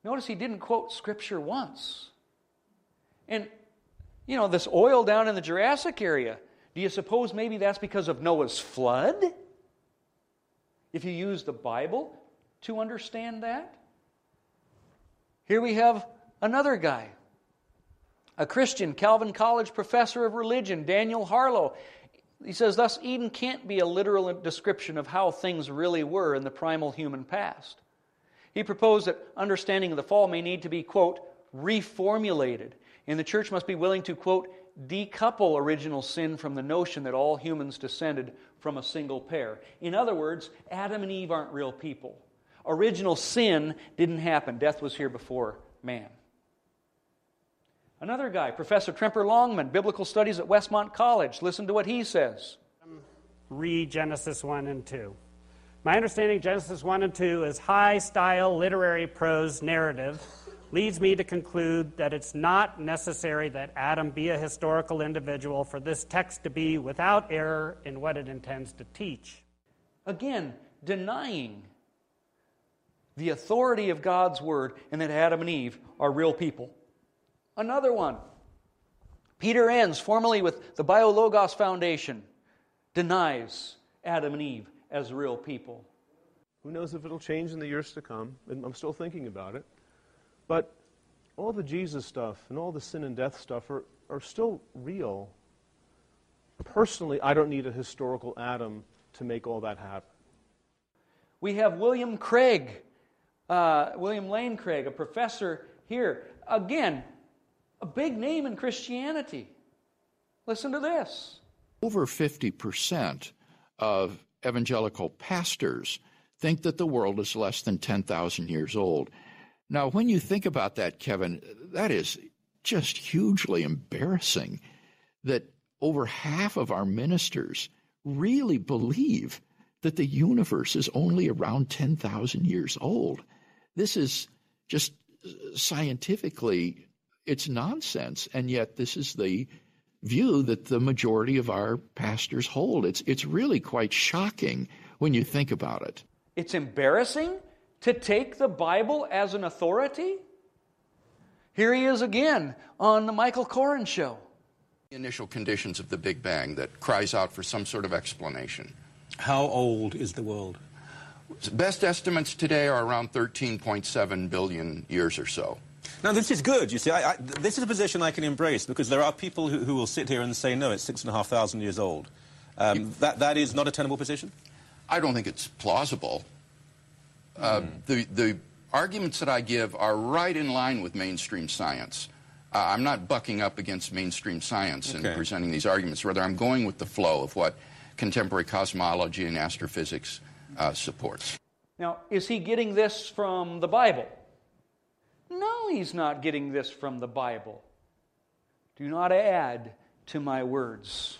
Notice he didn't quote scripture once. And you know, this oil down in the Jurassic area, do you suppose maybe that's because of Noah's flood? If you use the Bible to understand that? Here we have another guy, a Christian, Calvin College professor of religion, Daniel Harlow. He says, Thus, Eden can't be a literal description of how things really were in the primal human past. He proposed that understanding of the fall may need to be, quote, reformulated and the church must be willing to, quote, decouple original sin from the notion that all humans descended from a single pair. In other words, Adam and Eve aren't real people. Original sin didn't happen, death was here before man. Another guy, Professor Tremper Longman, Biblical Studies at Westmont College. Listen to what he says. Read Genesis 1 and 2. My understanding of Genesis 1 and 2 is high style literary prose narrative leads me to conclude that it's not necessary that Adam be a historical individual for this text to be without error in what it intends to teach. Again, denying the authority of God's word and that Adam and Eve are real people. Another one. Peter Enns formerly with the BioLogos Foundation, denies Adam and Eve as real people. Who knows if it'll change in the years to come? I'm still thinking about it. But all the Jesus stuff and all the sin and death stuff are, are still real. Personally, I don't need a historical Adam to make all that happen. We have William Craig, uh, William Lane Craig, a professor here. Again, a big name in Christianity. Listen to this. Over 50% of evangelical pastors think that the world is less than 10,000 years old. Now, when you think about that, Kevin, that is just hugely embarrassing that over half of our ministers really believe that the universe is only around 10,000 years old. This is just scientifically, it's nonsense. And yet, this is the view that the majority of our pastors hold. It's, it's really quite shocking when you think about it. It's embarrassing to take the Bible as an authority? Here he is again on the Michael Coren show. The initial conditions of the Big Bang that cries out for some sort of explanation. How old is the world? Best estimates today are around 13.7 billion years or so. Now, this is good. You see, I, I, this is a position I can embrace because there are people who, who, will sit here and say, no, it's six and a half thousand years old. Um, that, that is not a tenable position? I don't think it's plausible. Uh, the, the arguments that I give are right in line with mainstream science. Uh, I'm not bucking up against mainstream science okay. in presenting these arguments. Rather, I'm going with the flow of what contemporary cosmology and astrophysics uh, supports. Now, is he getting this from the Bible? No, he's not getting this from the Bible. Do not add to my words,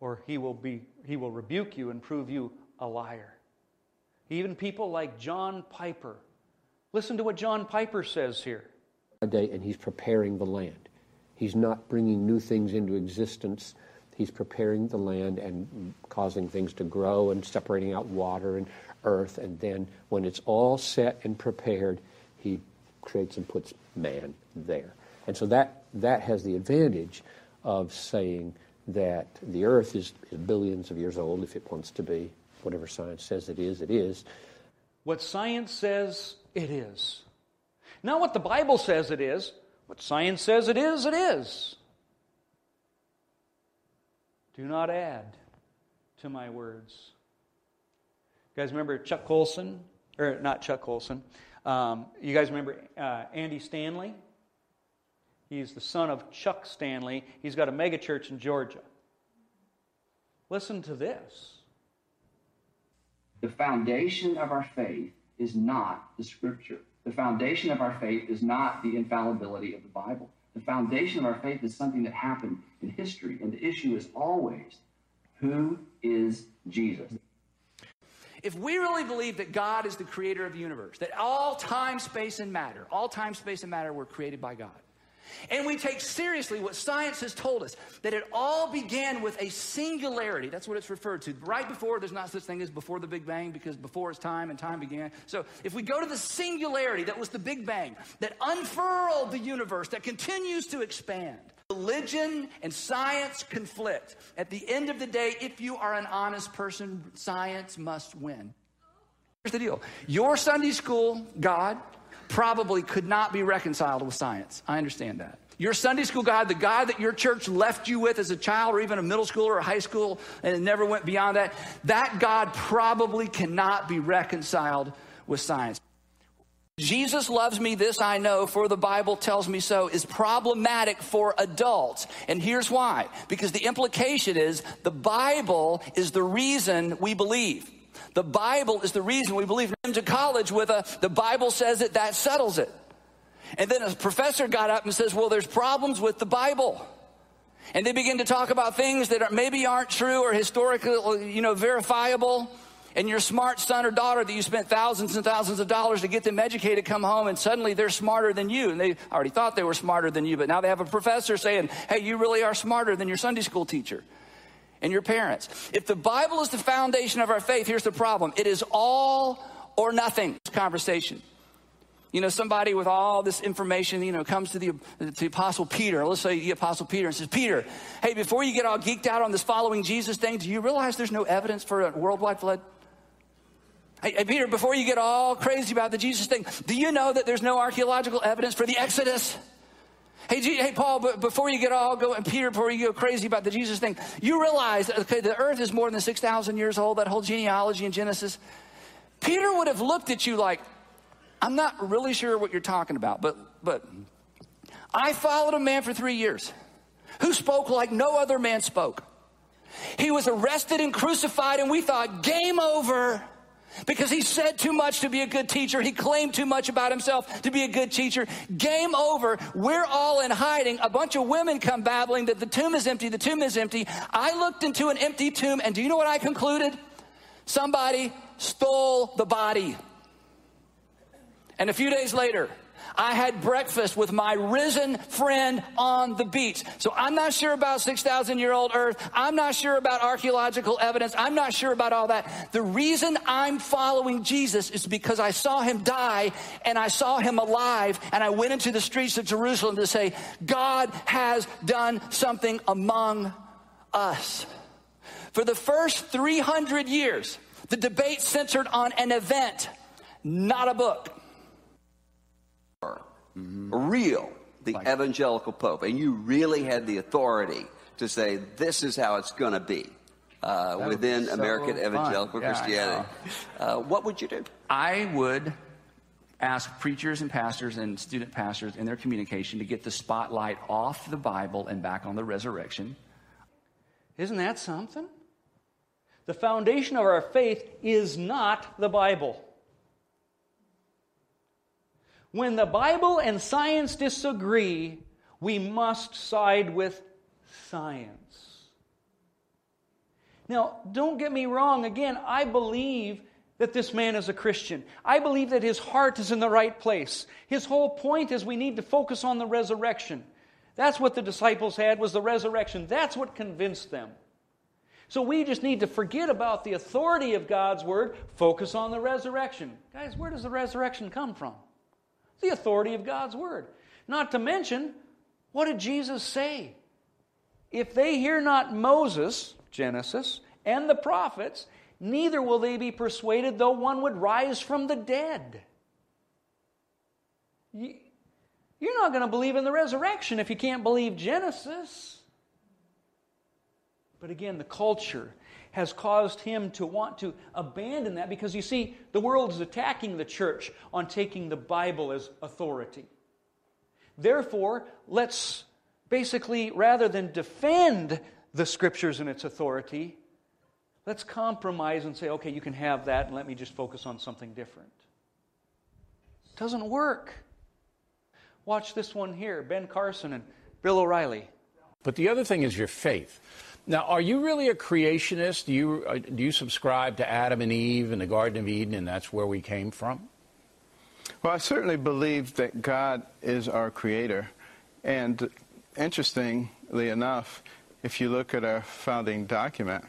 or he will, be, he will rebuke you and prove you a liar. Even people like John Piper. Listen to what John Piper says here. Day, And he's preparing the land. He's not bringing new things into existence. He's preparing the land and causing things to grow and separating out water and earth. And then when it's all set and prepared, he creates and puts man there. And so that, that has the advantage of saying that the earth is, billions of years old, if it wants to be, whatever science says it is, it is. What science says it is. Not what the Bible says it is, What science says it is, it is. Do not add to my words. You guys remember Chuck Colson? Or not Chuck Colson. Um, you guys remember uh, Andy Stanley? He's the son of Chuck Stanley. He's got a megachurch in Georgia. Listen to this. The foundation of our faith is not the Scripture. The foundation of our faith is not the infallibility of the Bible. The foundation of our faith is something that happened in history, and the issue is always who is Jesus? If we really believe that God is the creator of the universe, that all time, space, and matter, all time, space, and matter were created by God, and we take seriously what science has told us that it all began with a singularity. That's what it's referred to. Right before, there's not such thing as before the Big Bang because before is time and time began. So if we go to the singularity that was the Big Bang, that unfurled the universe, that continues to expand, religion and science conflict. At the end of the day, if you are an honest person, science must win. Here's the deal your Sunday school God probably could not be reconciled with science. I understand that. Your Sunday school God, the God that your church left you with as a child or even a middle school or a high school and it never went beyond that, that God probably cannot be reconciled with science. Jesus loves me, this I know, for the Bible tells me so, is problematic for adults. And here's why. Because the implication is the Bible is the reason we believe. The Bible is the reason we believe. Into college with a, the Bible says it, that settles it. And then a professor got up and says, well, there's problems with the Bible. And they begin to talk about things that are, maybe aren't true or historically, you know, verifiable. And your smart son or daughter that you spent thousands and thousands of dollars to get them educated come home and suddenly they're smarter than you. And they already thought they were smarter than you, but now they have a professor saying, hey, you really are smarter than your Sunday school teacher and your parents. If the Bible is the foundation of our faith, here's the problem it is all or nothing conversation. You know, somebody with all this information, you know, comes to the, to the Apostle Peter. Let's say the Apostle Peter and says, Peter, hey, before you get all geeked out on this following Jesus thing, do you realize there's no evidence for a worldwide flood? Hey, hey, Peter, before you get all crazy about the Jesus thing, do you know that there's no archaeological evidence for the Exodus? Hey, G- hey, Paul, before you get all go, and Peter, before you go crazy about the Jesus thing, you realize, okay, the earth is more than 6,000 years old, that whole genealogy in Genesis. Peter would have looked at you like, I'm not really sure what you're talking about, but, but I followed a man for three years who spoke like no other man spoke. He was arrested and crucified, and we thought, game over because he said too much to be a good teacher. He claimed too much about himself to be a good teacher. Game over. We're all in hiding. A bunch of women come babbling that the tomb is empty, the tomb is empty. I looked into an empty tomb, and do you know what I concluded? Somebody stole the body. And a few days later, I had breakfast with my risen friend on the beach. So I'm not sure about 6,000 year old earth. I'm not sure about archaeological evidence. I'm not sure about all that. The reason I'm following Jesus is because I saw him die and I saw him alive and I went into the streets of Jerusalem to say, God has done something among us. For the first 300 years, the debate centered on an event, not a book real, the evangelical pope, and you really had the authority to say this is how it's going to be uh, within be so American fun. evangelical Yeah, Christianity, uh, what would you do? I would ask preachers and pastors and student pastors in their communication to get the spotlight off the Bible and back on the resurrection. Isn't that something? The foundation of our faith is not the Bible. When the Bible and science disagree, we must side with science. Now, don't get me wrong. Again, I believe that this man is a Christian. I believe that his heart is in the right place. His whole point is we need to focus on the resurrection. That's what the disciples had was the resurrection. That's what convinced them. So we just need to forget about the authority of God's word, focus on the resurrection. Guys, where does the resurrection come from? The authority of God's word. Not to mention, what did Jesus say? If they hear not Moses, Genesis, and the prophets, neither will they be persuaded though one would rise from the dead. You, You're not going to believe in the resurrection if you can't believe Genesis. But again, the culture has caused him to want to abandon that because you see, the world is attacking the church on taking the Bible as authority. Therefore, let's basically, rather than defend the scriptures and its authority, let's compromise and say, okay, you can have that and let me just focus on something different. It doesn't work. Watch this one here Ben Carson and Bill O'Reilly. But the other thing is your faith. Now, are you really a creationist? Do you, uh, do you subscribe to Adam and Eve and the Garden of Eden and that's where we came from? Well, I certainly believe that God is our creator. And interestingly enough, if you look at our founding document,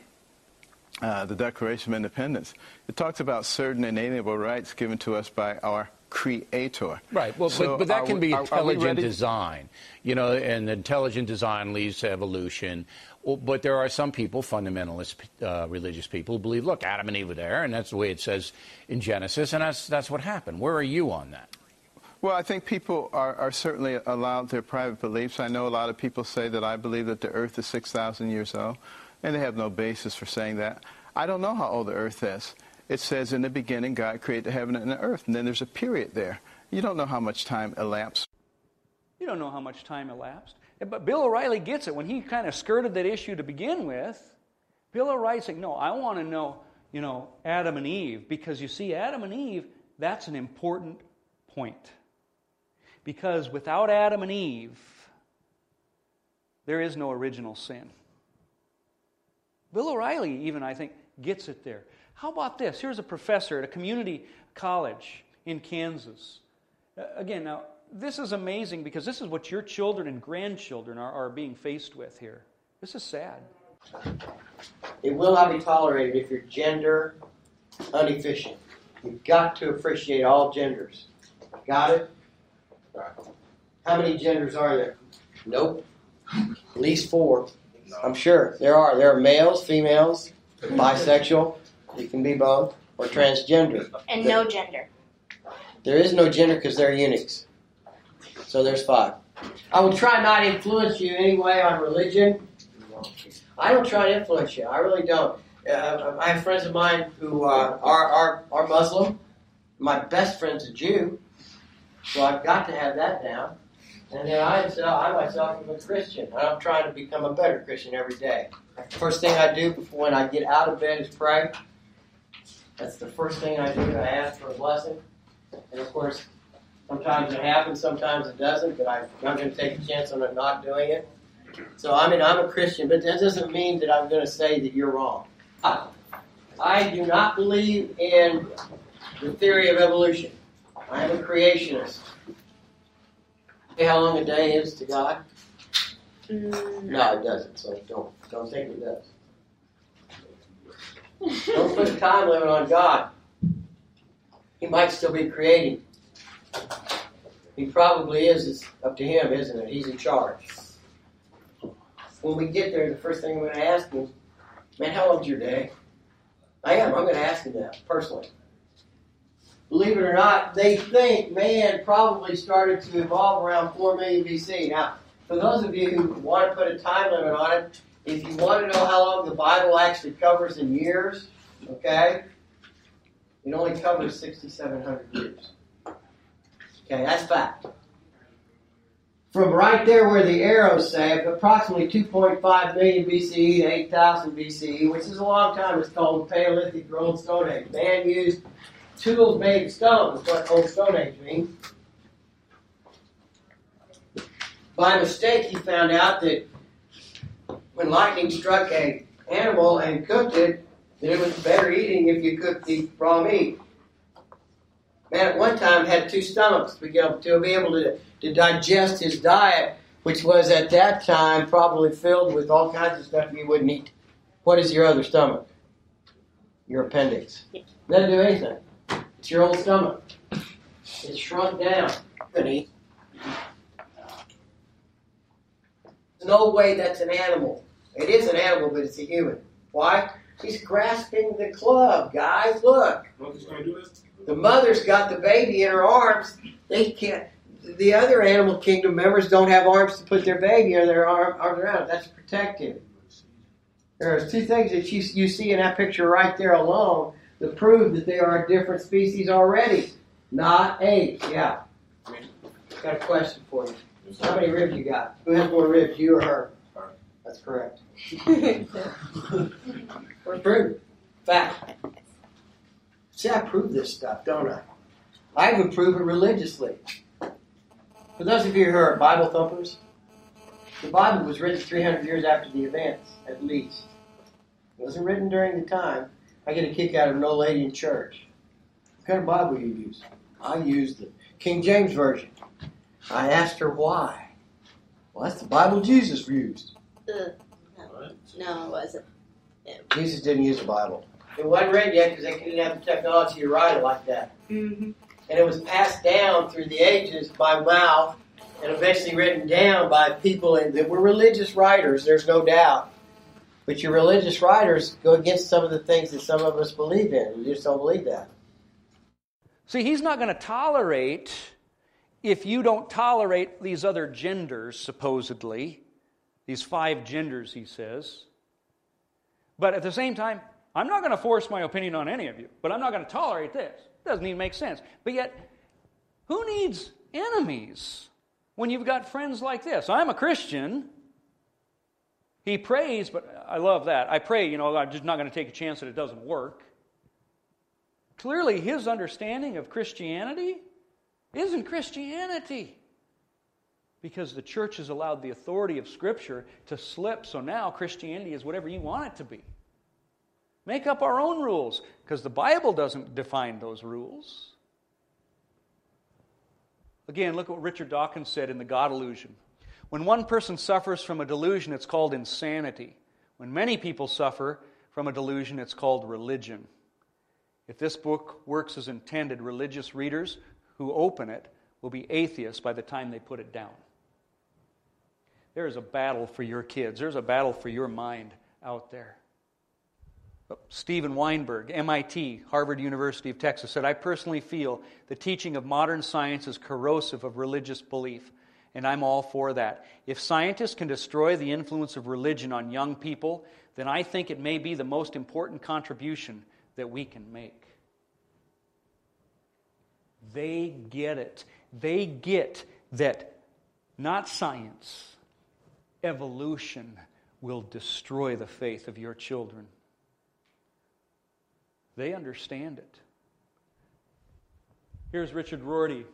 uh, the Declaration of Independence, it talks about certain inalienable rights given to us by our creator. Right. Well, So but, but that can we- be are- are we intelligent design, you know, and intelligent design leads to evolution. But there are some people, fundamentalist uh, religious people, who believe, look, Adam and Eve were there, and that's the way it says in Genesis, and that's that's what happened. Where are you on that? Well, I think people are, are certainly allowed their private beliefs. I know a lot of people say that I believe that the earth is 6,000 years old, and they have no basis for saying that. I don't know how old the earth is. It says in the beginning, God created the heaven and the earth, and then there's a period there. You don't know how much time elapsed. You don't know how much time elapsed. But Bill O'Reilly gets it. When he kind of skirted that issue to begin with, Bill O'Reilly's saying, No, I want to know, you know, Adam and Eve. Because you see, Adam and Eve, that's an important point. Because without Adam and Eve, there is no original sin. Bill O'Reilly, even, I think, gets it there. How about this? Here's a professor at a community college in Kansas. Uh, Again, now, this is amazing because this is what your children and grandchildren are, are being faced with here. This is sad. It will not be tolerated if you're gender inefficient. You've got to appreciate all genders. Got it? How many genders are there? Nope. At least four. I'm sure there are. There are males, females, bisexual. You can be both, or transgender. And no gender. There is no gender because they're uniques. So there's five. I will try not to influence you anyway on religion. I don't try to influence you. I really don't. Uh, I have friends of mine who uh, are, are, are Muslim. My best friend's a Jew. So I've got to have that down. And then I, so I myself am a Christian. And I'm trying to become a better Christian every day. First thing I do before when I get out of bed is pray. That's the first thing I do. I ask for a blessing. And of course, sometimes it happens, sometimes it doesn't, but I'm going to take a chance on it not doing it. So, I mean, I'm a Christian, but that doesn't mean that I'm going to say that you're wrong. I, I do not believe in the theory of evolution. I am a creationist. See how long a day is to God? Mm. No, it doesn't, so don't, don't think it does. Don't put a time limit on God. He might still be creating. He probably is. It's up to him, isn't it? He's in charge. When we get there, the first thing I'm going to ask him, man, how long's your day? I am. I'm going to ask him that personally. Believe it or not, they think man probably started to evolve around 4 million BC. Now, for those of you who want to put a time limit on it, if you want to know how long the Bible actually covers in years, okay, it only covers 6,700 years. Okay, that's fact. From right there where the arrows say, approximately 2.5 million BCE to 8,000 BCE, which is a long time, it's called Paleolithic or Old Stone Age. Man used tools made of stone, is what Old Stone Age means. By mistake, he found out that when lightning struck a animal and cooked it, that it was better eating if you cooked the raw meat. Man, at one time had two stomachs to be able to, be able to, to digest his diet, which was at that time probably filled with all kinds of stuff you wouldn't eat. What is your other stomach? Your appendix. Doesn't do anything. It's your old stomach. It's shrunk down. There's no way that's an animal. It is an animal, but it's a human. Why? He's grasping the club, guys. Look. The mother's got the baby in her arms. They can't. the other animal kingdom members don't have arms to put their baby or their arm, arms around it. That's protective. There's two things that you, you see in that picture right there alone that prove that they are a different species already. Not apes. Yeah. Got a question for you. How many ribs you got? Who has more ribs, you or her? That's correct. Where's proof? Fact. See, I prove this stuff, don't I? I even prove it religiously. For those of you who are Bible thumpers, the Bible was written 300 years after the events, at least. It wasn't written during the time. I get a kick out of an old lady in church. What kind of Bible you use? I use the King James Version. I asked her why. Well, that's the Bible Jesus used. No, no, it wasn't. Jesus didn't use the Bible. It wasn't written yet because they didn't have the technology to write it like that. Mm-hmm. And it was passed down through the ages by mouth and eventually written down by people in, that were religious writers, there's no doubt. But your religious writers go against some of the things that some of us believe in. We just don't believe that. See, he's not going to tolerate if you don't tolerate these other genders, supposedly, these five genders, he says. But at the same time, I'm not going to force my opinion on any of you, but I'm not going to tolerate this. It Doesn't even make sense. But yet, who needs enemies when you've got friends like this? I'm a Christian. He prays, but I love that. I pray, you know, I'm just not going to take a chance that it doesn't work. Clearly, his understanding of Christianity isn't Christianity. Because the church has allowed the authority of Scripture to slip, so now Christianity is whatever you want it to be. Make up our own rules, because the Bible doesn't define those rules. Again, look at what Richard Dawkins said in The God Delusion. When one person suffers from a delusion, it's called insanity. When many people suffer from a delusion, it's called religion. If this book works as intended, religious readers who open it will be atheists by the time they put it down. There is a battle for your kids, there's a battle for your mind out there. Oh, Steven Weinberg, MIT, Harvard University of Texas, said, I personally feel the teaching of modern science is corrosive of religious belief, and I'm all for that. If scientists can destroy the influence of religion on young people, then I think it may be the most important contribution that we can make. They get it. They get that not science, evolution will destroy the faith of your children. They understand it. Here's Richard Rorty,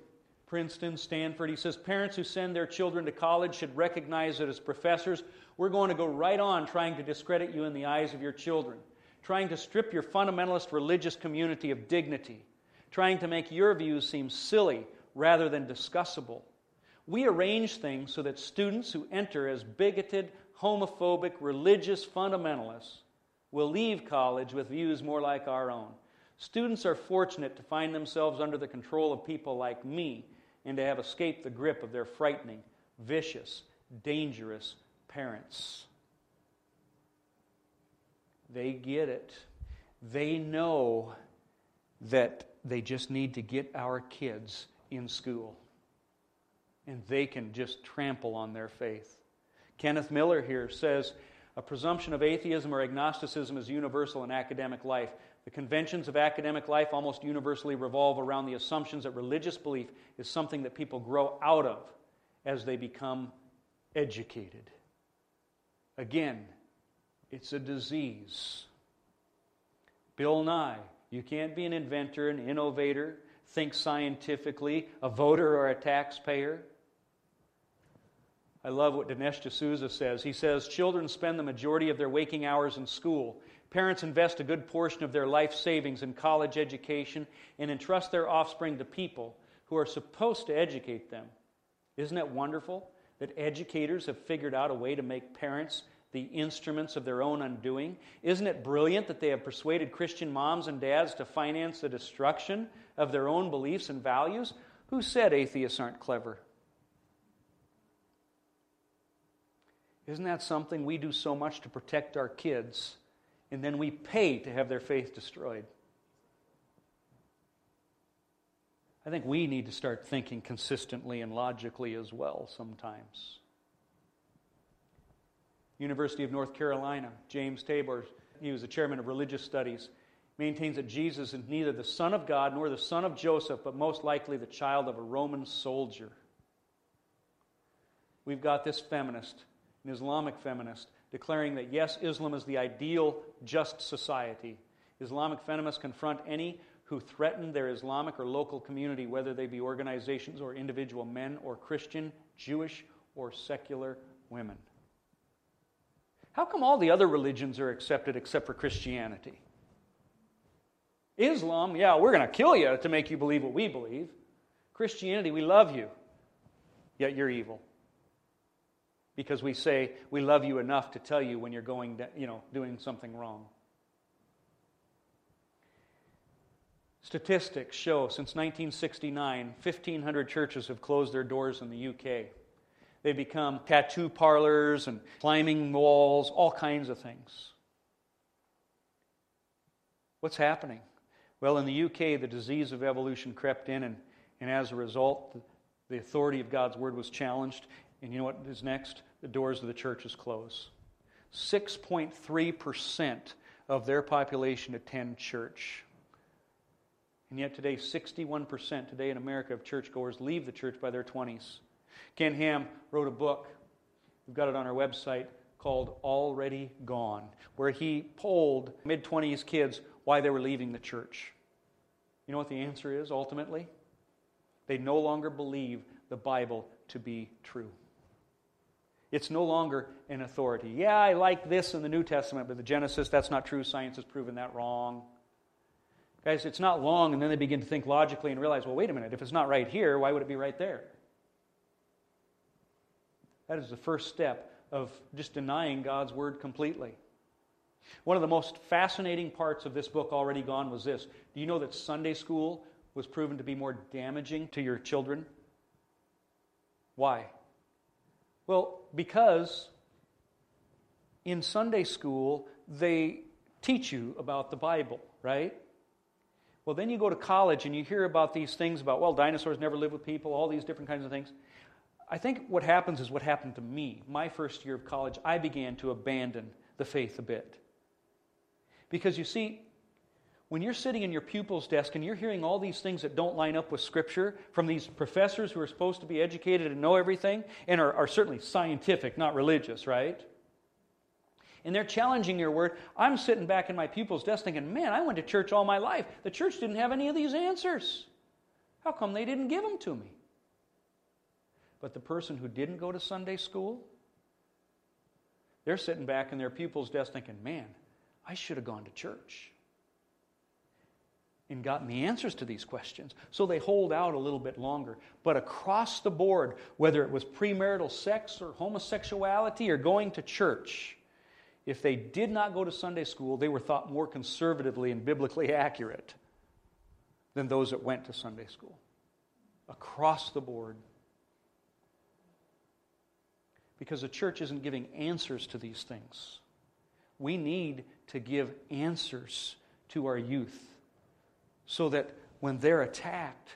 Princeton, Stanford. He says parents who send their children to college should recognize that as professors, we're going to go right on trying to discredit you in the eyes of your children, trying to strip your fundamentalist religious community of dignity, trying to make your views seem silly rather than discussable. We arrange things so that students who enter as bigoted, homophobic, religious fundamentalists will leave college with views more like our own. Students are fortunate to find themselves under the control of people like me and to have escaped the grip of their frightening, vicious, dangerous parents. They get it. They know that they just need to get our kids in school. And they can just trample on their faith. Kenneth Miller here says a presumption of atheism or agnosticism is universal in academic life. The conventions of academic life almost universally revolve around the assumptions that religious belief is something that people grow out of as they become educated. Again, it's a disease. Bill Nye, you can't be an inventor, an innovator, think scientifically, a voter or a taxpayer. I love what Dinesh D'Souza says. He says, Children spend the majority of their waking hours in school. Parents invest a good portion of their life savings in college education and entrust their offspring to people who are supposed to educate them. Isn't it wonderful that educators have figured out a way to make parents the instruments of their own undoing? Isn't it brilliant that they have persuaded Christian moms and dads to finance the destruction of their own beliefs and values? Who said atheists aren't clever? Isn't that something we do so much to protect our kids, and then we pay to have their faith destroyed? I think we need to start thinking consistently and logically as well sometimes. University of North Carolina, James Tabor, he was the chairman of religious studies, maintains that Jesus is neither the son of God nor the son of Joseph, but most likely the child of a Roman soldier. We've got this feminist, an Islamic feminist, declaring that yes, Islam is the ideal, just society. Islamic feminists confront any who threaten their Islamic or local community, whether they be organizations or individual men or Christian, Jewish, or secular women. How come all the other religions are accepted except for Christianity? Islam, yeah, we're going to kill you to make you believe what we believe. Christianity, we love you, yet you're evil. Because we say we love you enough to tell you when you're going, you know, doing something wrong. Statistics show since 1969, 1,500 churches have closed their doors in the UK. They become tattoo parlors and climbing walls, all kinds of things. What's happening? Well, in the UK, the disease of evolution crept in, and, and as a result, the authority of God's word was challenged. And you know what is next? The doors of the churches close. 6.3% of their population attend church. And yet today, 61% today in America of churchgoers leave the church by their 20s. Ken Ham wrote a book, we've got it on our website, called Already Gone, where he polled mid 20s kids why they were leaving the church. You know what the answer is ultimately? They no longer believe the Bible to be true. It's no longer an authority. Yeah, I like this in the New Testament, but the Genesis, that's not true. Science has proven that wrong. Guys, it's not long, and then they begin to think logically and realize, well, wait a minute, if it's not right here, why would it be right there? That is the first step of just denying God's word completely. One of the most fascinating parts of this book, Already Gone, was this. Do you know that Sunday school was proven to be more damaging to your children? Why? Well, because in Sunday school, they teach you about the Bible, right? Well, then you go to college and you hear about these things about, well, dinosaurs never lived with people, all these different kinds of things. I think what happens is what happened to me. My first year of college, I began to abandon the faith a bit. Because you see, when you're sitting in your pupil's desk and you're hearing all these things that don't line up with Scripture from these professors who are supposed to be educated and know everything and are, are certainly scientific, not religious, right? And they're challenging your word. I'm sitting back in my pupil's desk thinking, man, I went to church all my life. The church didn't have any of these answers. How come they didn't give them to me? But the person who didn't go to Sunday school, they're sitting back in their pupil's desk thinking, man, I should have gone to church and gotten the answers to these questions. So they hold out a little bit longer. But across the board, whether it was premarital sex or homosexuality or going to church, if they did not go to Sunday school, they were thought more conservatively and biblically accurate than those that went to Sunday school. Across the board because the church isn't giving answers to these things. We need to give answers to our youth so that when they're attacked,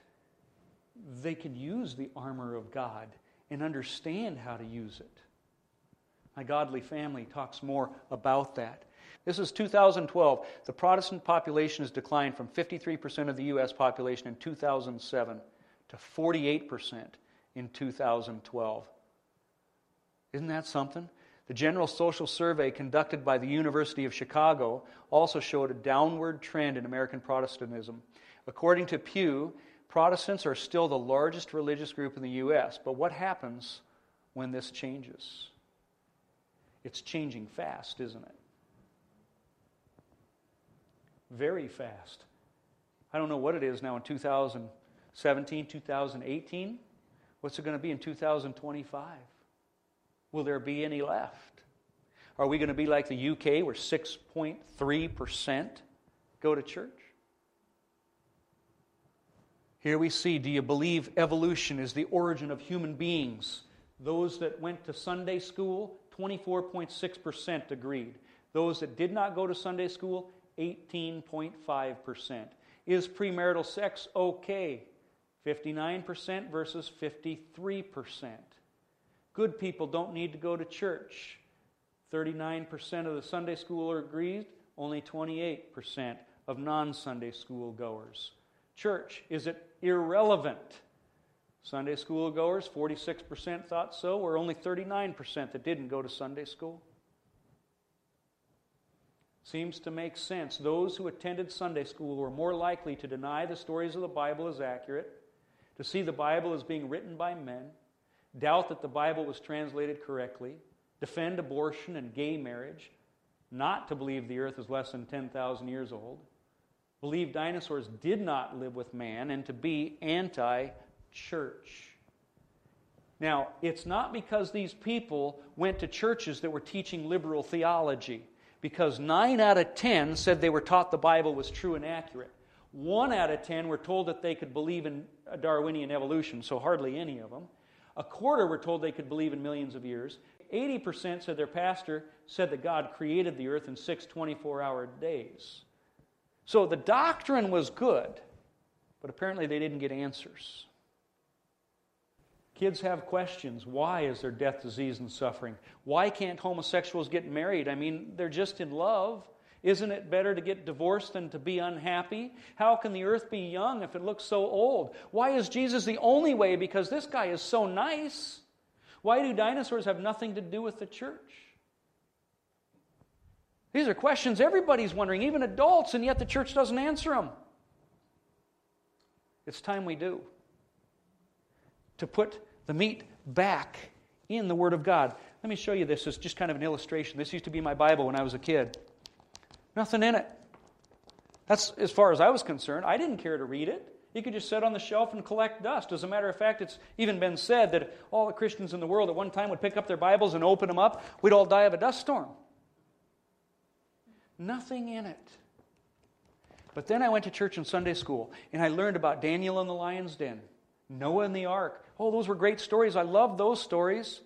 they can use the armor of God and understand how to use it. My godly family talks more about that. This is 2012. The Protestant population has declined from 53% of the U.S. population in 2007 to 48% in 2012. Isn't that something? The General Social Survey conducted by the University of Chicago also showed a downward trend in American Protestantism. According to Pew, Protestants are still the largest religious group in the U.S., but what happens when this changes? It's changing fast, isn't it? Very fast. I don't know what it is now in 2017, 2018. What's it going to be in 2025? Will there be any left? Are we going to be like the UK where 6.3% go to church? Here we see do you believe evolution is the origin of human beings? Those that went to Sunday school, 24.6% agreed. Those that did not go to Sunday school, 18.5%. Is premarital sex okay? 59% versus 53%. Good people don't need to go to church. 39% of the Sunday schooler agreed, only 28% of non Sunday school goers. Church, is it irrelevant? Sunday school goers, 46% thought so, or only 39% that didn't go to Sunday school. Seems to make sense. Those who attended Sunday school were more likely to deny the stories of the Bible as accurate, to see the Bible as being written by men, doubt that the Bible was translated correctly, defend abortion and gay marriage, not to believe the earth is less than 10,000 years old, believe dinosaurs did not live with man, and to be anti church. Now, it's not because these people went to churches that were teaching liberal theology, because 9 out of 10 said they were taught the Bible was true and accurate. 1 out of 10 were told that they could believe in Darwinian evolution, so hardly any of them. A quarter were told they could believe in millions of years. 80% said their pastor said that God created the earth in six 24 hour days. So the doctrine was good, but apparently they didn't get answers. Kids have questions. Why is there death, disease, and suffering? Why can't homosexuals get married? I mean, they're just in love. Isn't it better to get divorced than to be unhappy? How can the earth be young if it looks so old? Why is Jesus the only way? Because this guy is so nice. Why do dinosaurs have nothing to do with the church? These are questions everybody's wondering, even adults, and yet the church doesn't answer them. It's time we do to put the meat back in the Word of God. Let me show you this as just kind of an illustration. This used to be my Bible when I was a kid. Nothing in it. That's as far as I was concerned. I didn't care to read it. You could just sit on the shelf and collect dust. As a matter of fact, it's even been said that all the Christians in the world at one time would pick up their Bibles and open them up. We'd all die of a dust storm. Nothing in it. But then I went to church and Sunday school, and I learned about Daniel in the lion's den, Noah in the ark, Oh, those were great stories. I loved those stories.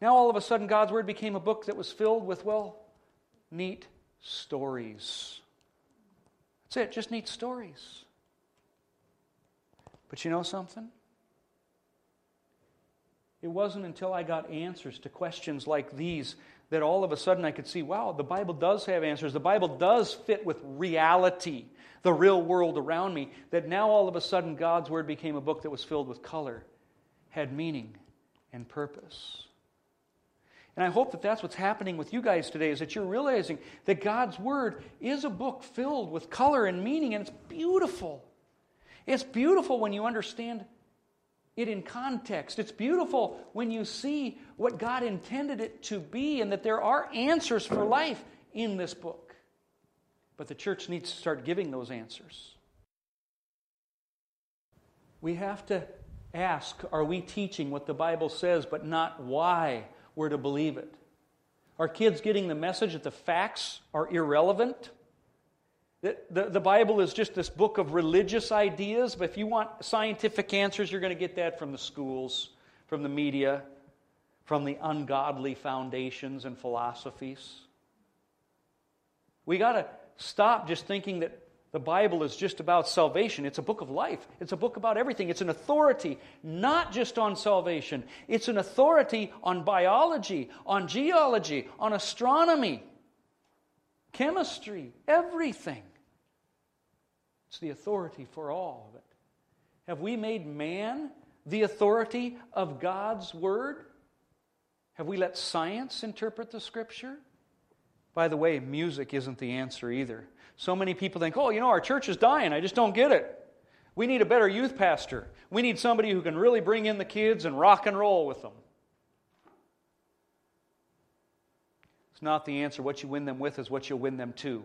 Now, all of a sudden, God's Word became a book that was filled with, well, neat stories. That's it, just neat stories. But you know something? It wasn't until I got answers to questions like these that all of a sudden I could see wow, the Bible does have answers. The Bible does fit with reality, the real world around me. That now all of a sudden God's Word became a book that was filled with color had meaning and purpose. And I hope that that's what's happening with you guys today is that you're realizing that God's Word is a book filled with color and meaning, and it's beautiful. It's beautiful when you understand it in context. It's beautiful when you see what God intended it to be and that there are answers for life in this book. But the church needs to start giving those answers. We have to ask are we teaching what the Bible says, but not why we're to believe it? Are kids getting the message that the facts are irrelevant? That the, the Bible is just this book of religious ideas, but if you want scientific answers, you're going to get that from the schools, from the media, from the ungodly foundations and philosophies. We got to stop just thinking that the Bible is just about salvation. It's a book of life. It's a book about everything. It's an authority, not just on salvation, it's an authority on biology, on geology, on astronomy, chemistry, everything. It's the authority for all of it. Have we made man the authority of God's Word? Have we let science interpret the Scripture? By the way, music isn't the answer either. So many people think, oh, you know, our church is dying. I just don't get it. We need a better youth pastor. We need somebody who can really bring in the kids and rock and roll with them. It's not the answer. What you win them with is what you'll win them to.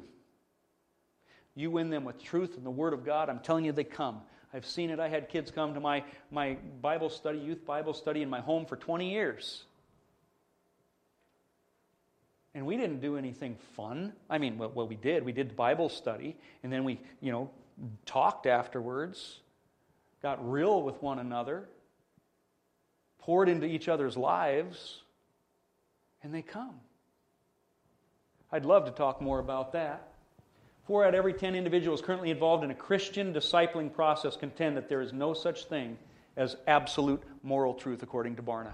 You win them with truth and the Word of God. I'm telling you, they come. I've seen it. I had kids come to my, my Bible study, youth Bible study in my home for 20 years. And we didn't do anything fun. I mean, well, we did. We did Bible study, and then we, you know, talked afterwards, got real with one another, poured into each other's lives, and they come. I'd love to talk more about that. Four out of every ten individuals currently involved in a Christian discipling process contend that there is no such thing as absolute moral truth, according to Barna.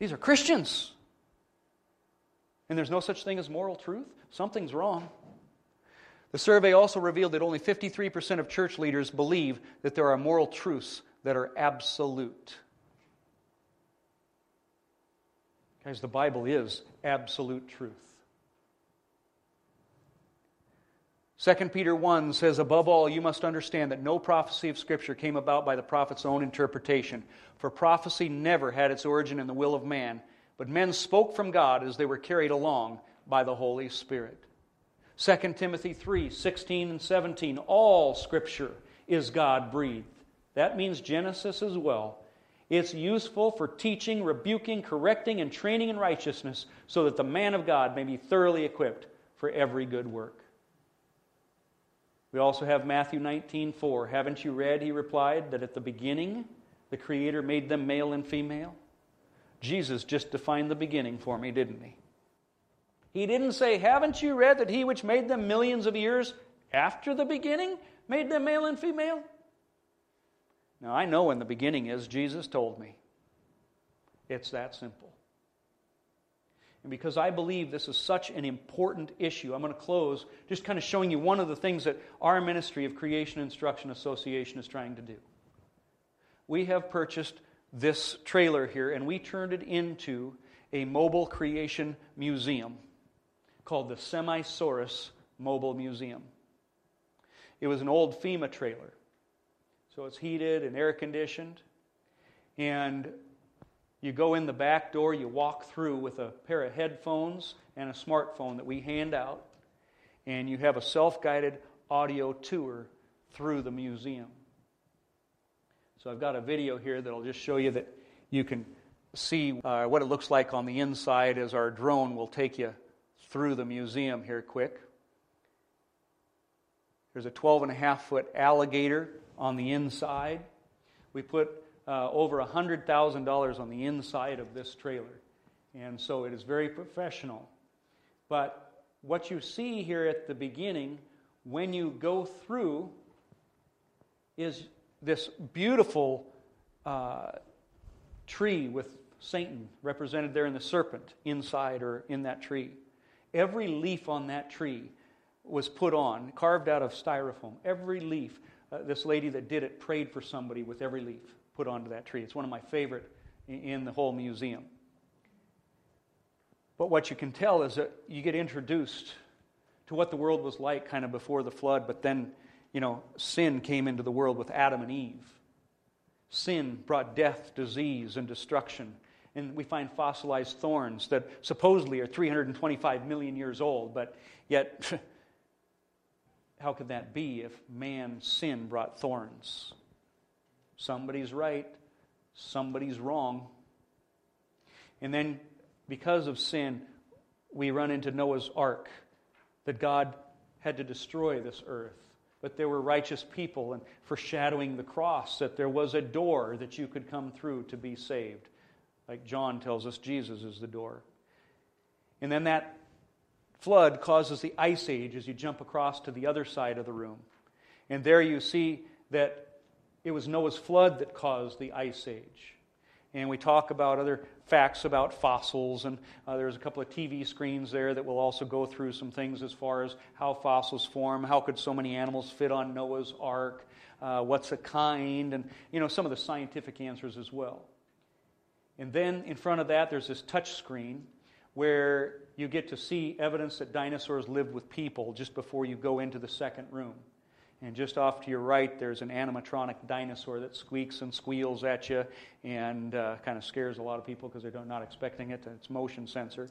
These are Christians. And there's no such thing as moral truth? Something's wrong. The survey also revealed that only 53% of church leaders believe that there are moral truths that are absolute. Guys, the Bible is absolute truth. 2 Peter 1 says, Above all, you must understand that no prophecy of Scripture came about by the prophet's own interpretation. For prophecy never had its origin in the will of man, but men spoke from God as they were carried along by the Holy Spirit. 2 Timothy 3 16 and 17. All Scripture is God breathed. That means Genesis as well. It's useful for teaching, rebuking, correcting, and training in righteousness so that the man of God may be thoroughly equipped for every good work. We also have Matthew 19, 4. Haven't you read, he replied, that at the beginning the Creator made them male and female? Jesus just defined the beginning for me, didn't he? He didn't say, Haven't you read that he which made them millions of years after the beginning made them male and female? Now, I know when the beginning is, Jesus told me. It's that simple. And because I believe this is such an important issue, I'm going to close just kind of showing you one of the things that our ministry of Creation Instruction Association is trying to do. We have purchased this trailer here and we turned it into a mobile creation museum called the Semisaurus Mobile Museum. It was an old FEMA trailer, so it's heated and air conditioned. And you go in the back door, you walk through with a pair of headphones and a smartphone that we hand out, and you have a self guided audio tour through the museum. So I've got a video here that'll just show you that you can see uh, what it looks like on the inside as our drone will take you through the museum here quick. There's a 12 and a half foot alligator on the inside. We put uh, over $100,000 on the inside of this trailer. And so it is very professional. But what you see here at the beginning, when you go through, is this beautiful uh, tree with Satan represented there in the serpent inside or in that tree. Every leaf on that tree was put on, carved out of styrofoam. Every leaf. Uh, this lady that did it prayed for somebody with every leaf put onto that tree. It's one of my favorite in the whole museum. But what you can tell is that you get introduced to what the world was like kind of before the flood, but then, you know, sin came into the world with Adam and Eve. Sin brought death, disease, and destruction. And we find fossilized thorns that supposedly are 325 million years old, but yet, how could that be if man's sin brought thorns? Somebody's right, somebody's wrong. And then, because of sin, we run into Noah's ark, that God had to destroy this earth. But there were righteous people, and foreshadowing the cross, that there was a door that you could come through to be saved. Like John tells us, Jesus is the door. And then that flood causes the ice age as you jump across to the other side of the room. And there you see that it was Noah's flood that caused the ice age. And we talk about other facts about fossils, and uh, there's a couple of TV screens there that will also go through some things as far as how fossils form, how could so many animals fit on Noah's ark, uh, what's a kind, and you know some of the scientific answers as well. And then in front of that, there's this touch screen where you get to see evidence that dinosaurs lived with people just before you go into the second room. And just off to your right, there's an animatronic dinosaur that squeaks and squeals at you and uh, kind of scares a lot of people because they're not expecting it. It's motion sensor.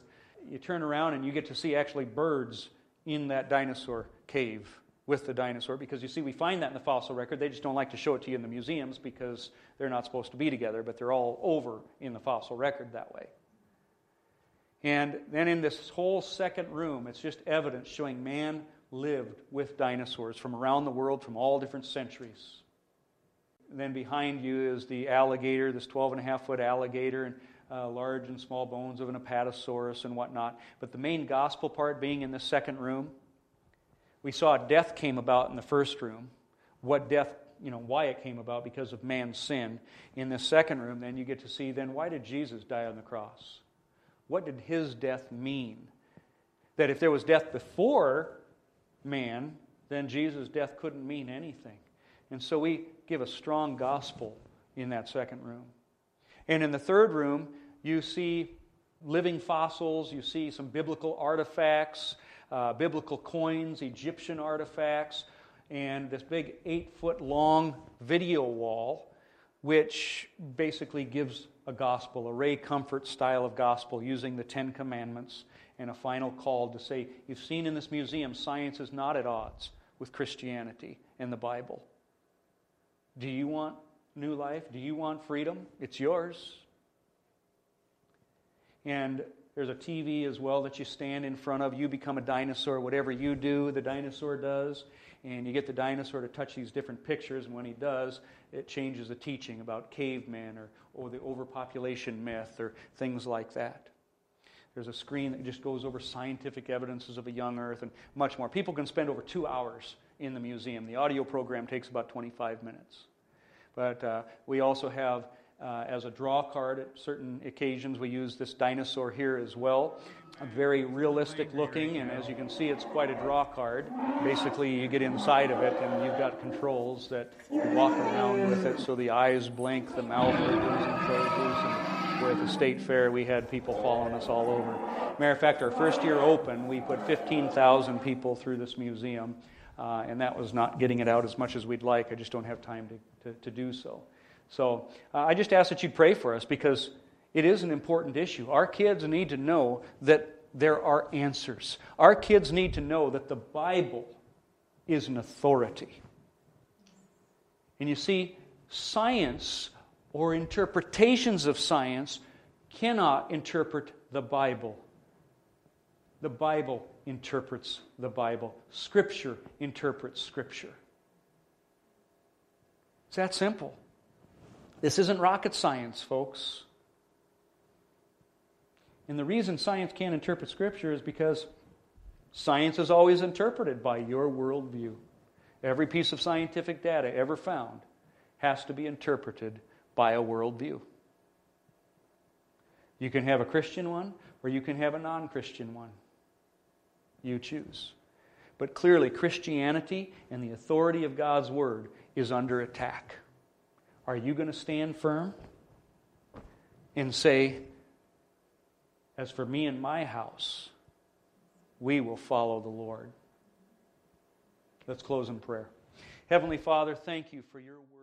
You turn around and you get to see actually birds in that dinosaur cave with the dinosaur because you see, we find that in the fossil record. They just don't like to show it to you in the museums because they're not supposed to be together, but they're all over in the fossil record that way. And then in this whole second room, it's just evidence showing man lived with dinosaurs from around the world from all different centuries. And then behind you is the alligator, this 12 and a half foot alligator, and uh, large and small bones of an apatosaurus and whatnot. But the main gospel part being in the second room, We saw death came about in the first room. What death, you know, why it came about because of man's sin. In the second room, then you get to see then why did Jesus die on the cross? What did his death mean? That if there was death before man, then Jesus' death couldn't mean anything. And so we give a strong gospel in that second room. And in the third room, you see living fossils, you see some biblical artifacts, uh, biblical coins, Egyptian artifacts, and this big eight foot long video wall, which basically gives a gospel, a Ray Comfort style of gospel using the Ten Commandments and a final call to say, You've seen in this museum, science is not at odds with Christianity and the Bible. Do you want new life? Do you want freedom? It's yours. And there's a TV as well that you stand in front of. You become a dinosaur. Whatever you do, the dinosaur does. And you get the dinosaur to touch these different pictures. And when he does, it changes the teaching about caveman or, or the overpopulation myth or things like that. There's a screen that just goes over scientific evidences of a young Earth and much more. People can spend over two hours in the museum. The audio program takes about 25 minutes. But uh, we also have uh, as a draw card at certain occasions. We use this dinosaur here as well. Very realistic looking, and as you can see, it's quite a draw card. Basically, you get inside of it, and you've got controls that walk around with it so the eyes blink, the mouth opens and closes. And at the state fair, we had people following us all over. Matter of fact, our first year open, we put 15,000 people through this museum, uh, and that was not getting it out as much as we'd like. I just don't have time to, to, to do so. So uh, I just ask that you pray for us because it is an important issue. Our kids need to know that there are answers. Our kids need to know that the Bible is an authority. And you see, science or interpretations of science cannot interpret the Bible. The Bible interprets the Bible. Scripture interprets Scripture. It's that simple. This isn't rocket science, folks. And the reason science can't interpret Scripture is because science is always interpreted by your worldview. Every piece of scientific data ever found has to be interpreted by a worldview. You can have a Christian one, or you can have a non Christian one. You choose. But clearly, Christianity and the authority of God's Word is under attack. Are you going to stand firm and say, As for me and my house, we will follow the Lord? Let's close in prayer. Heavenly Father, thank you for your word.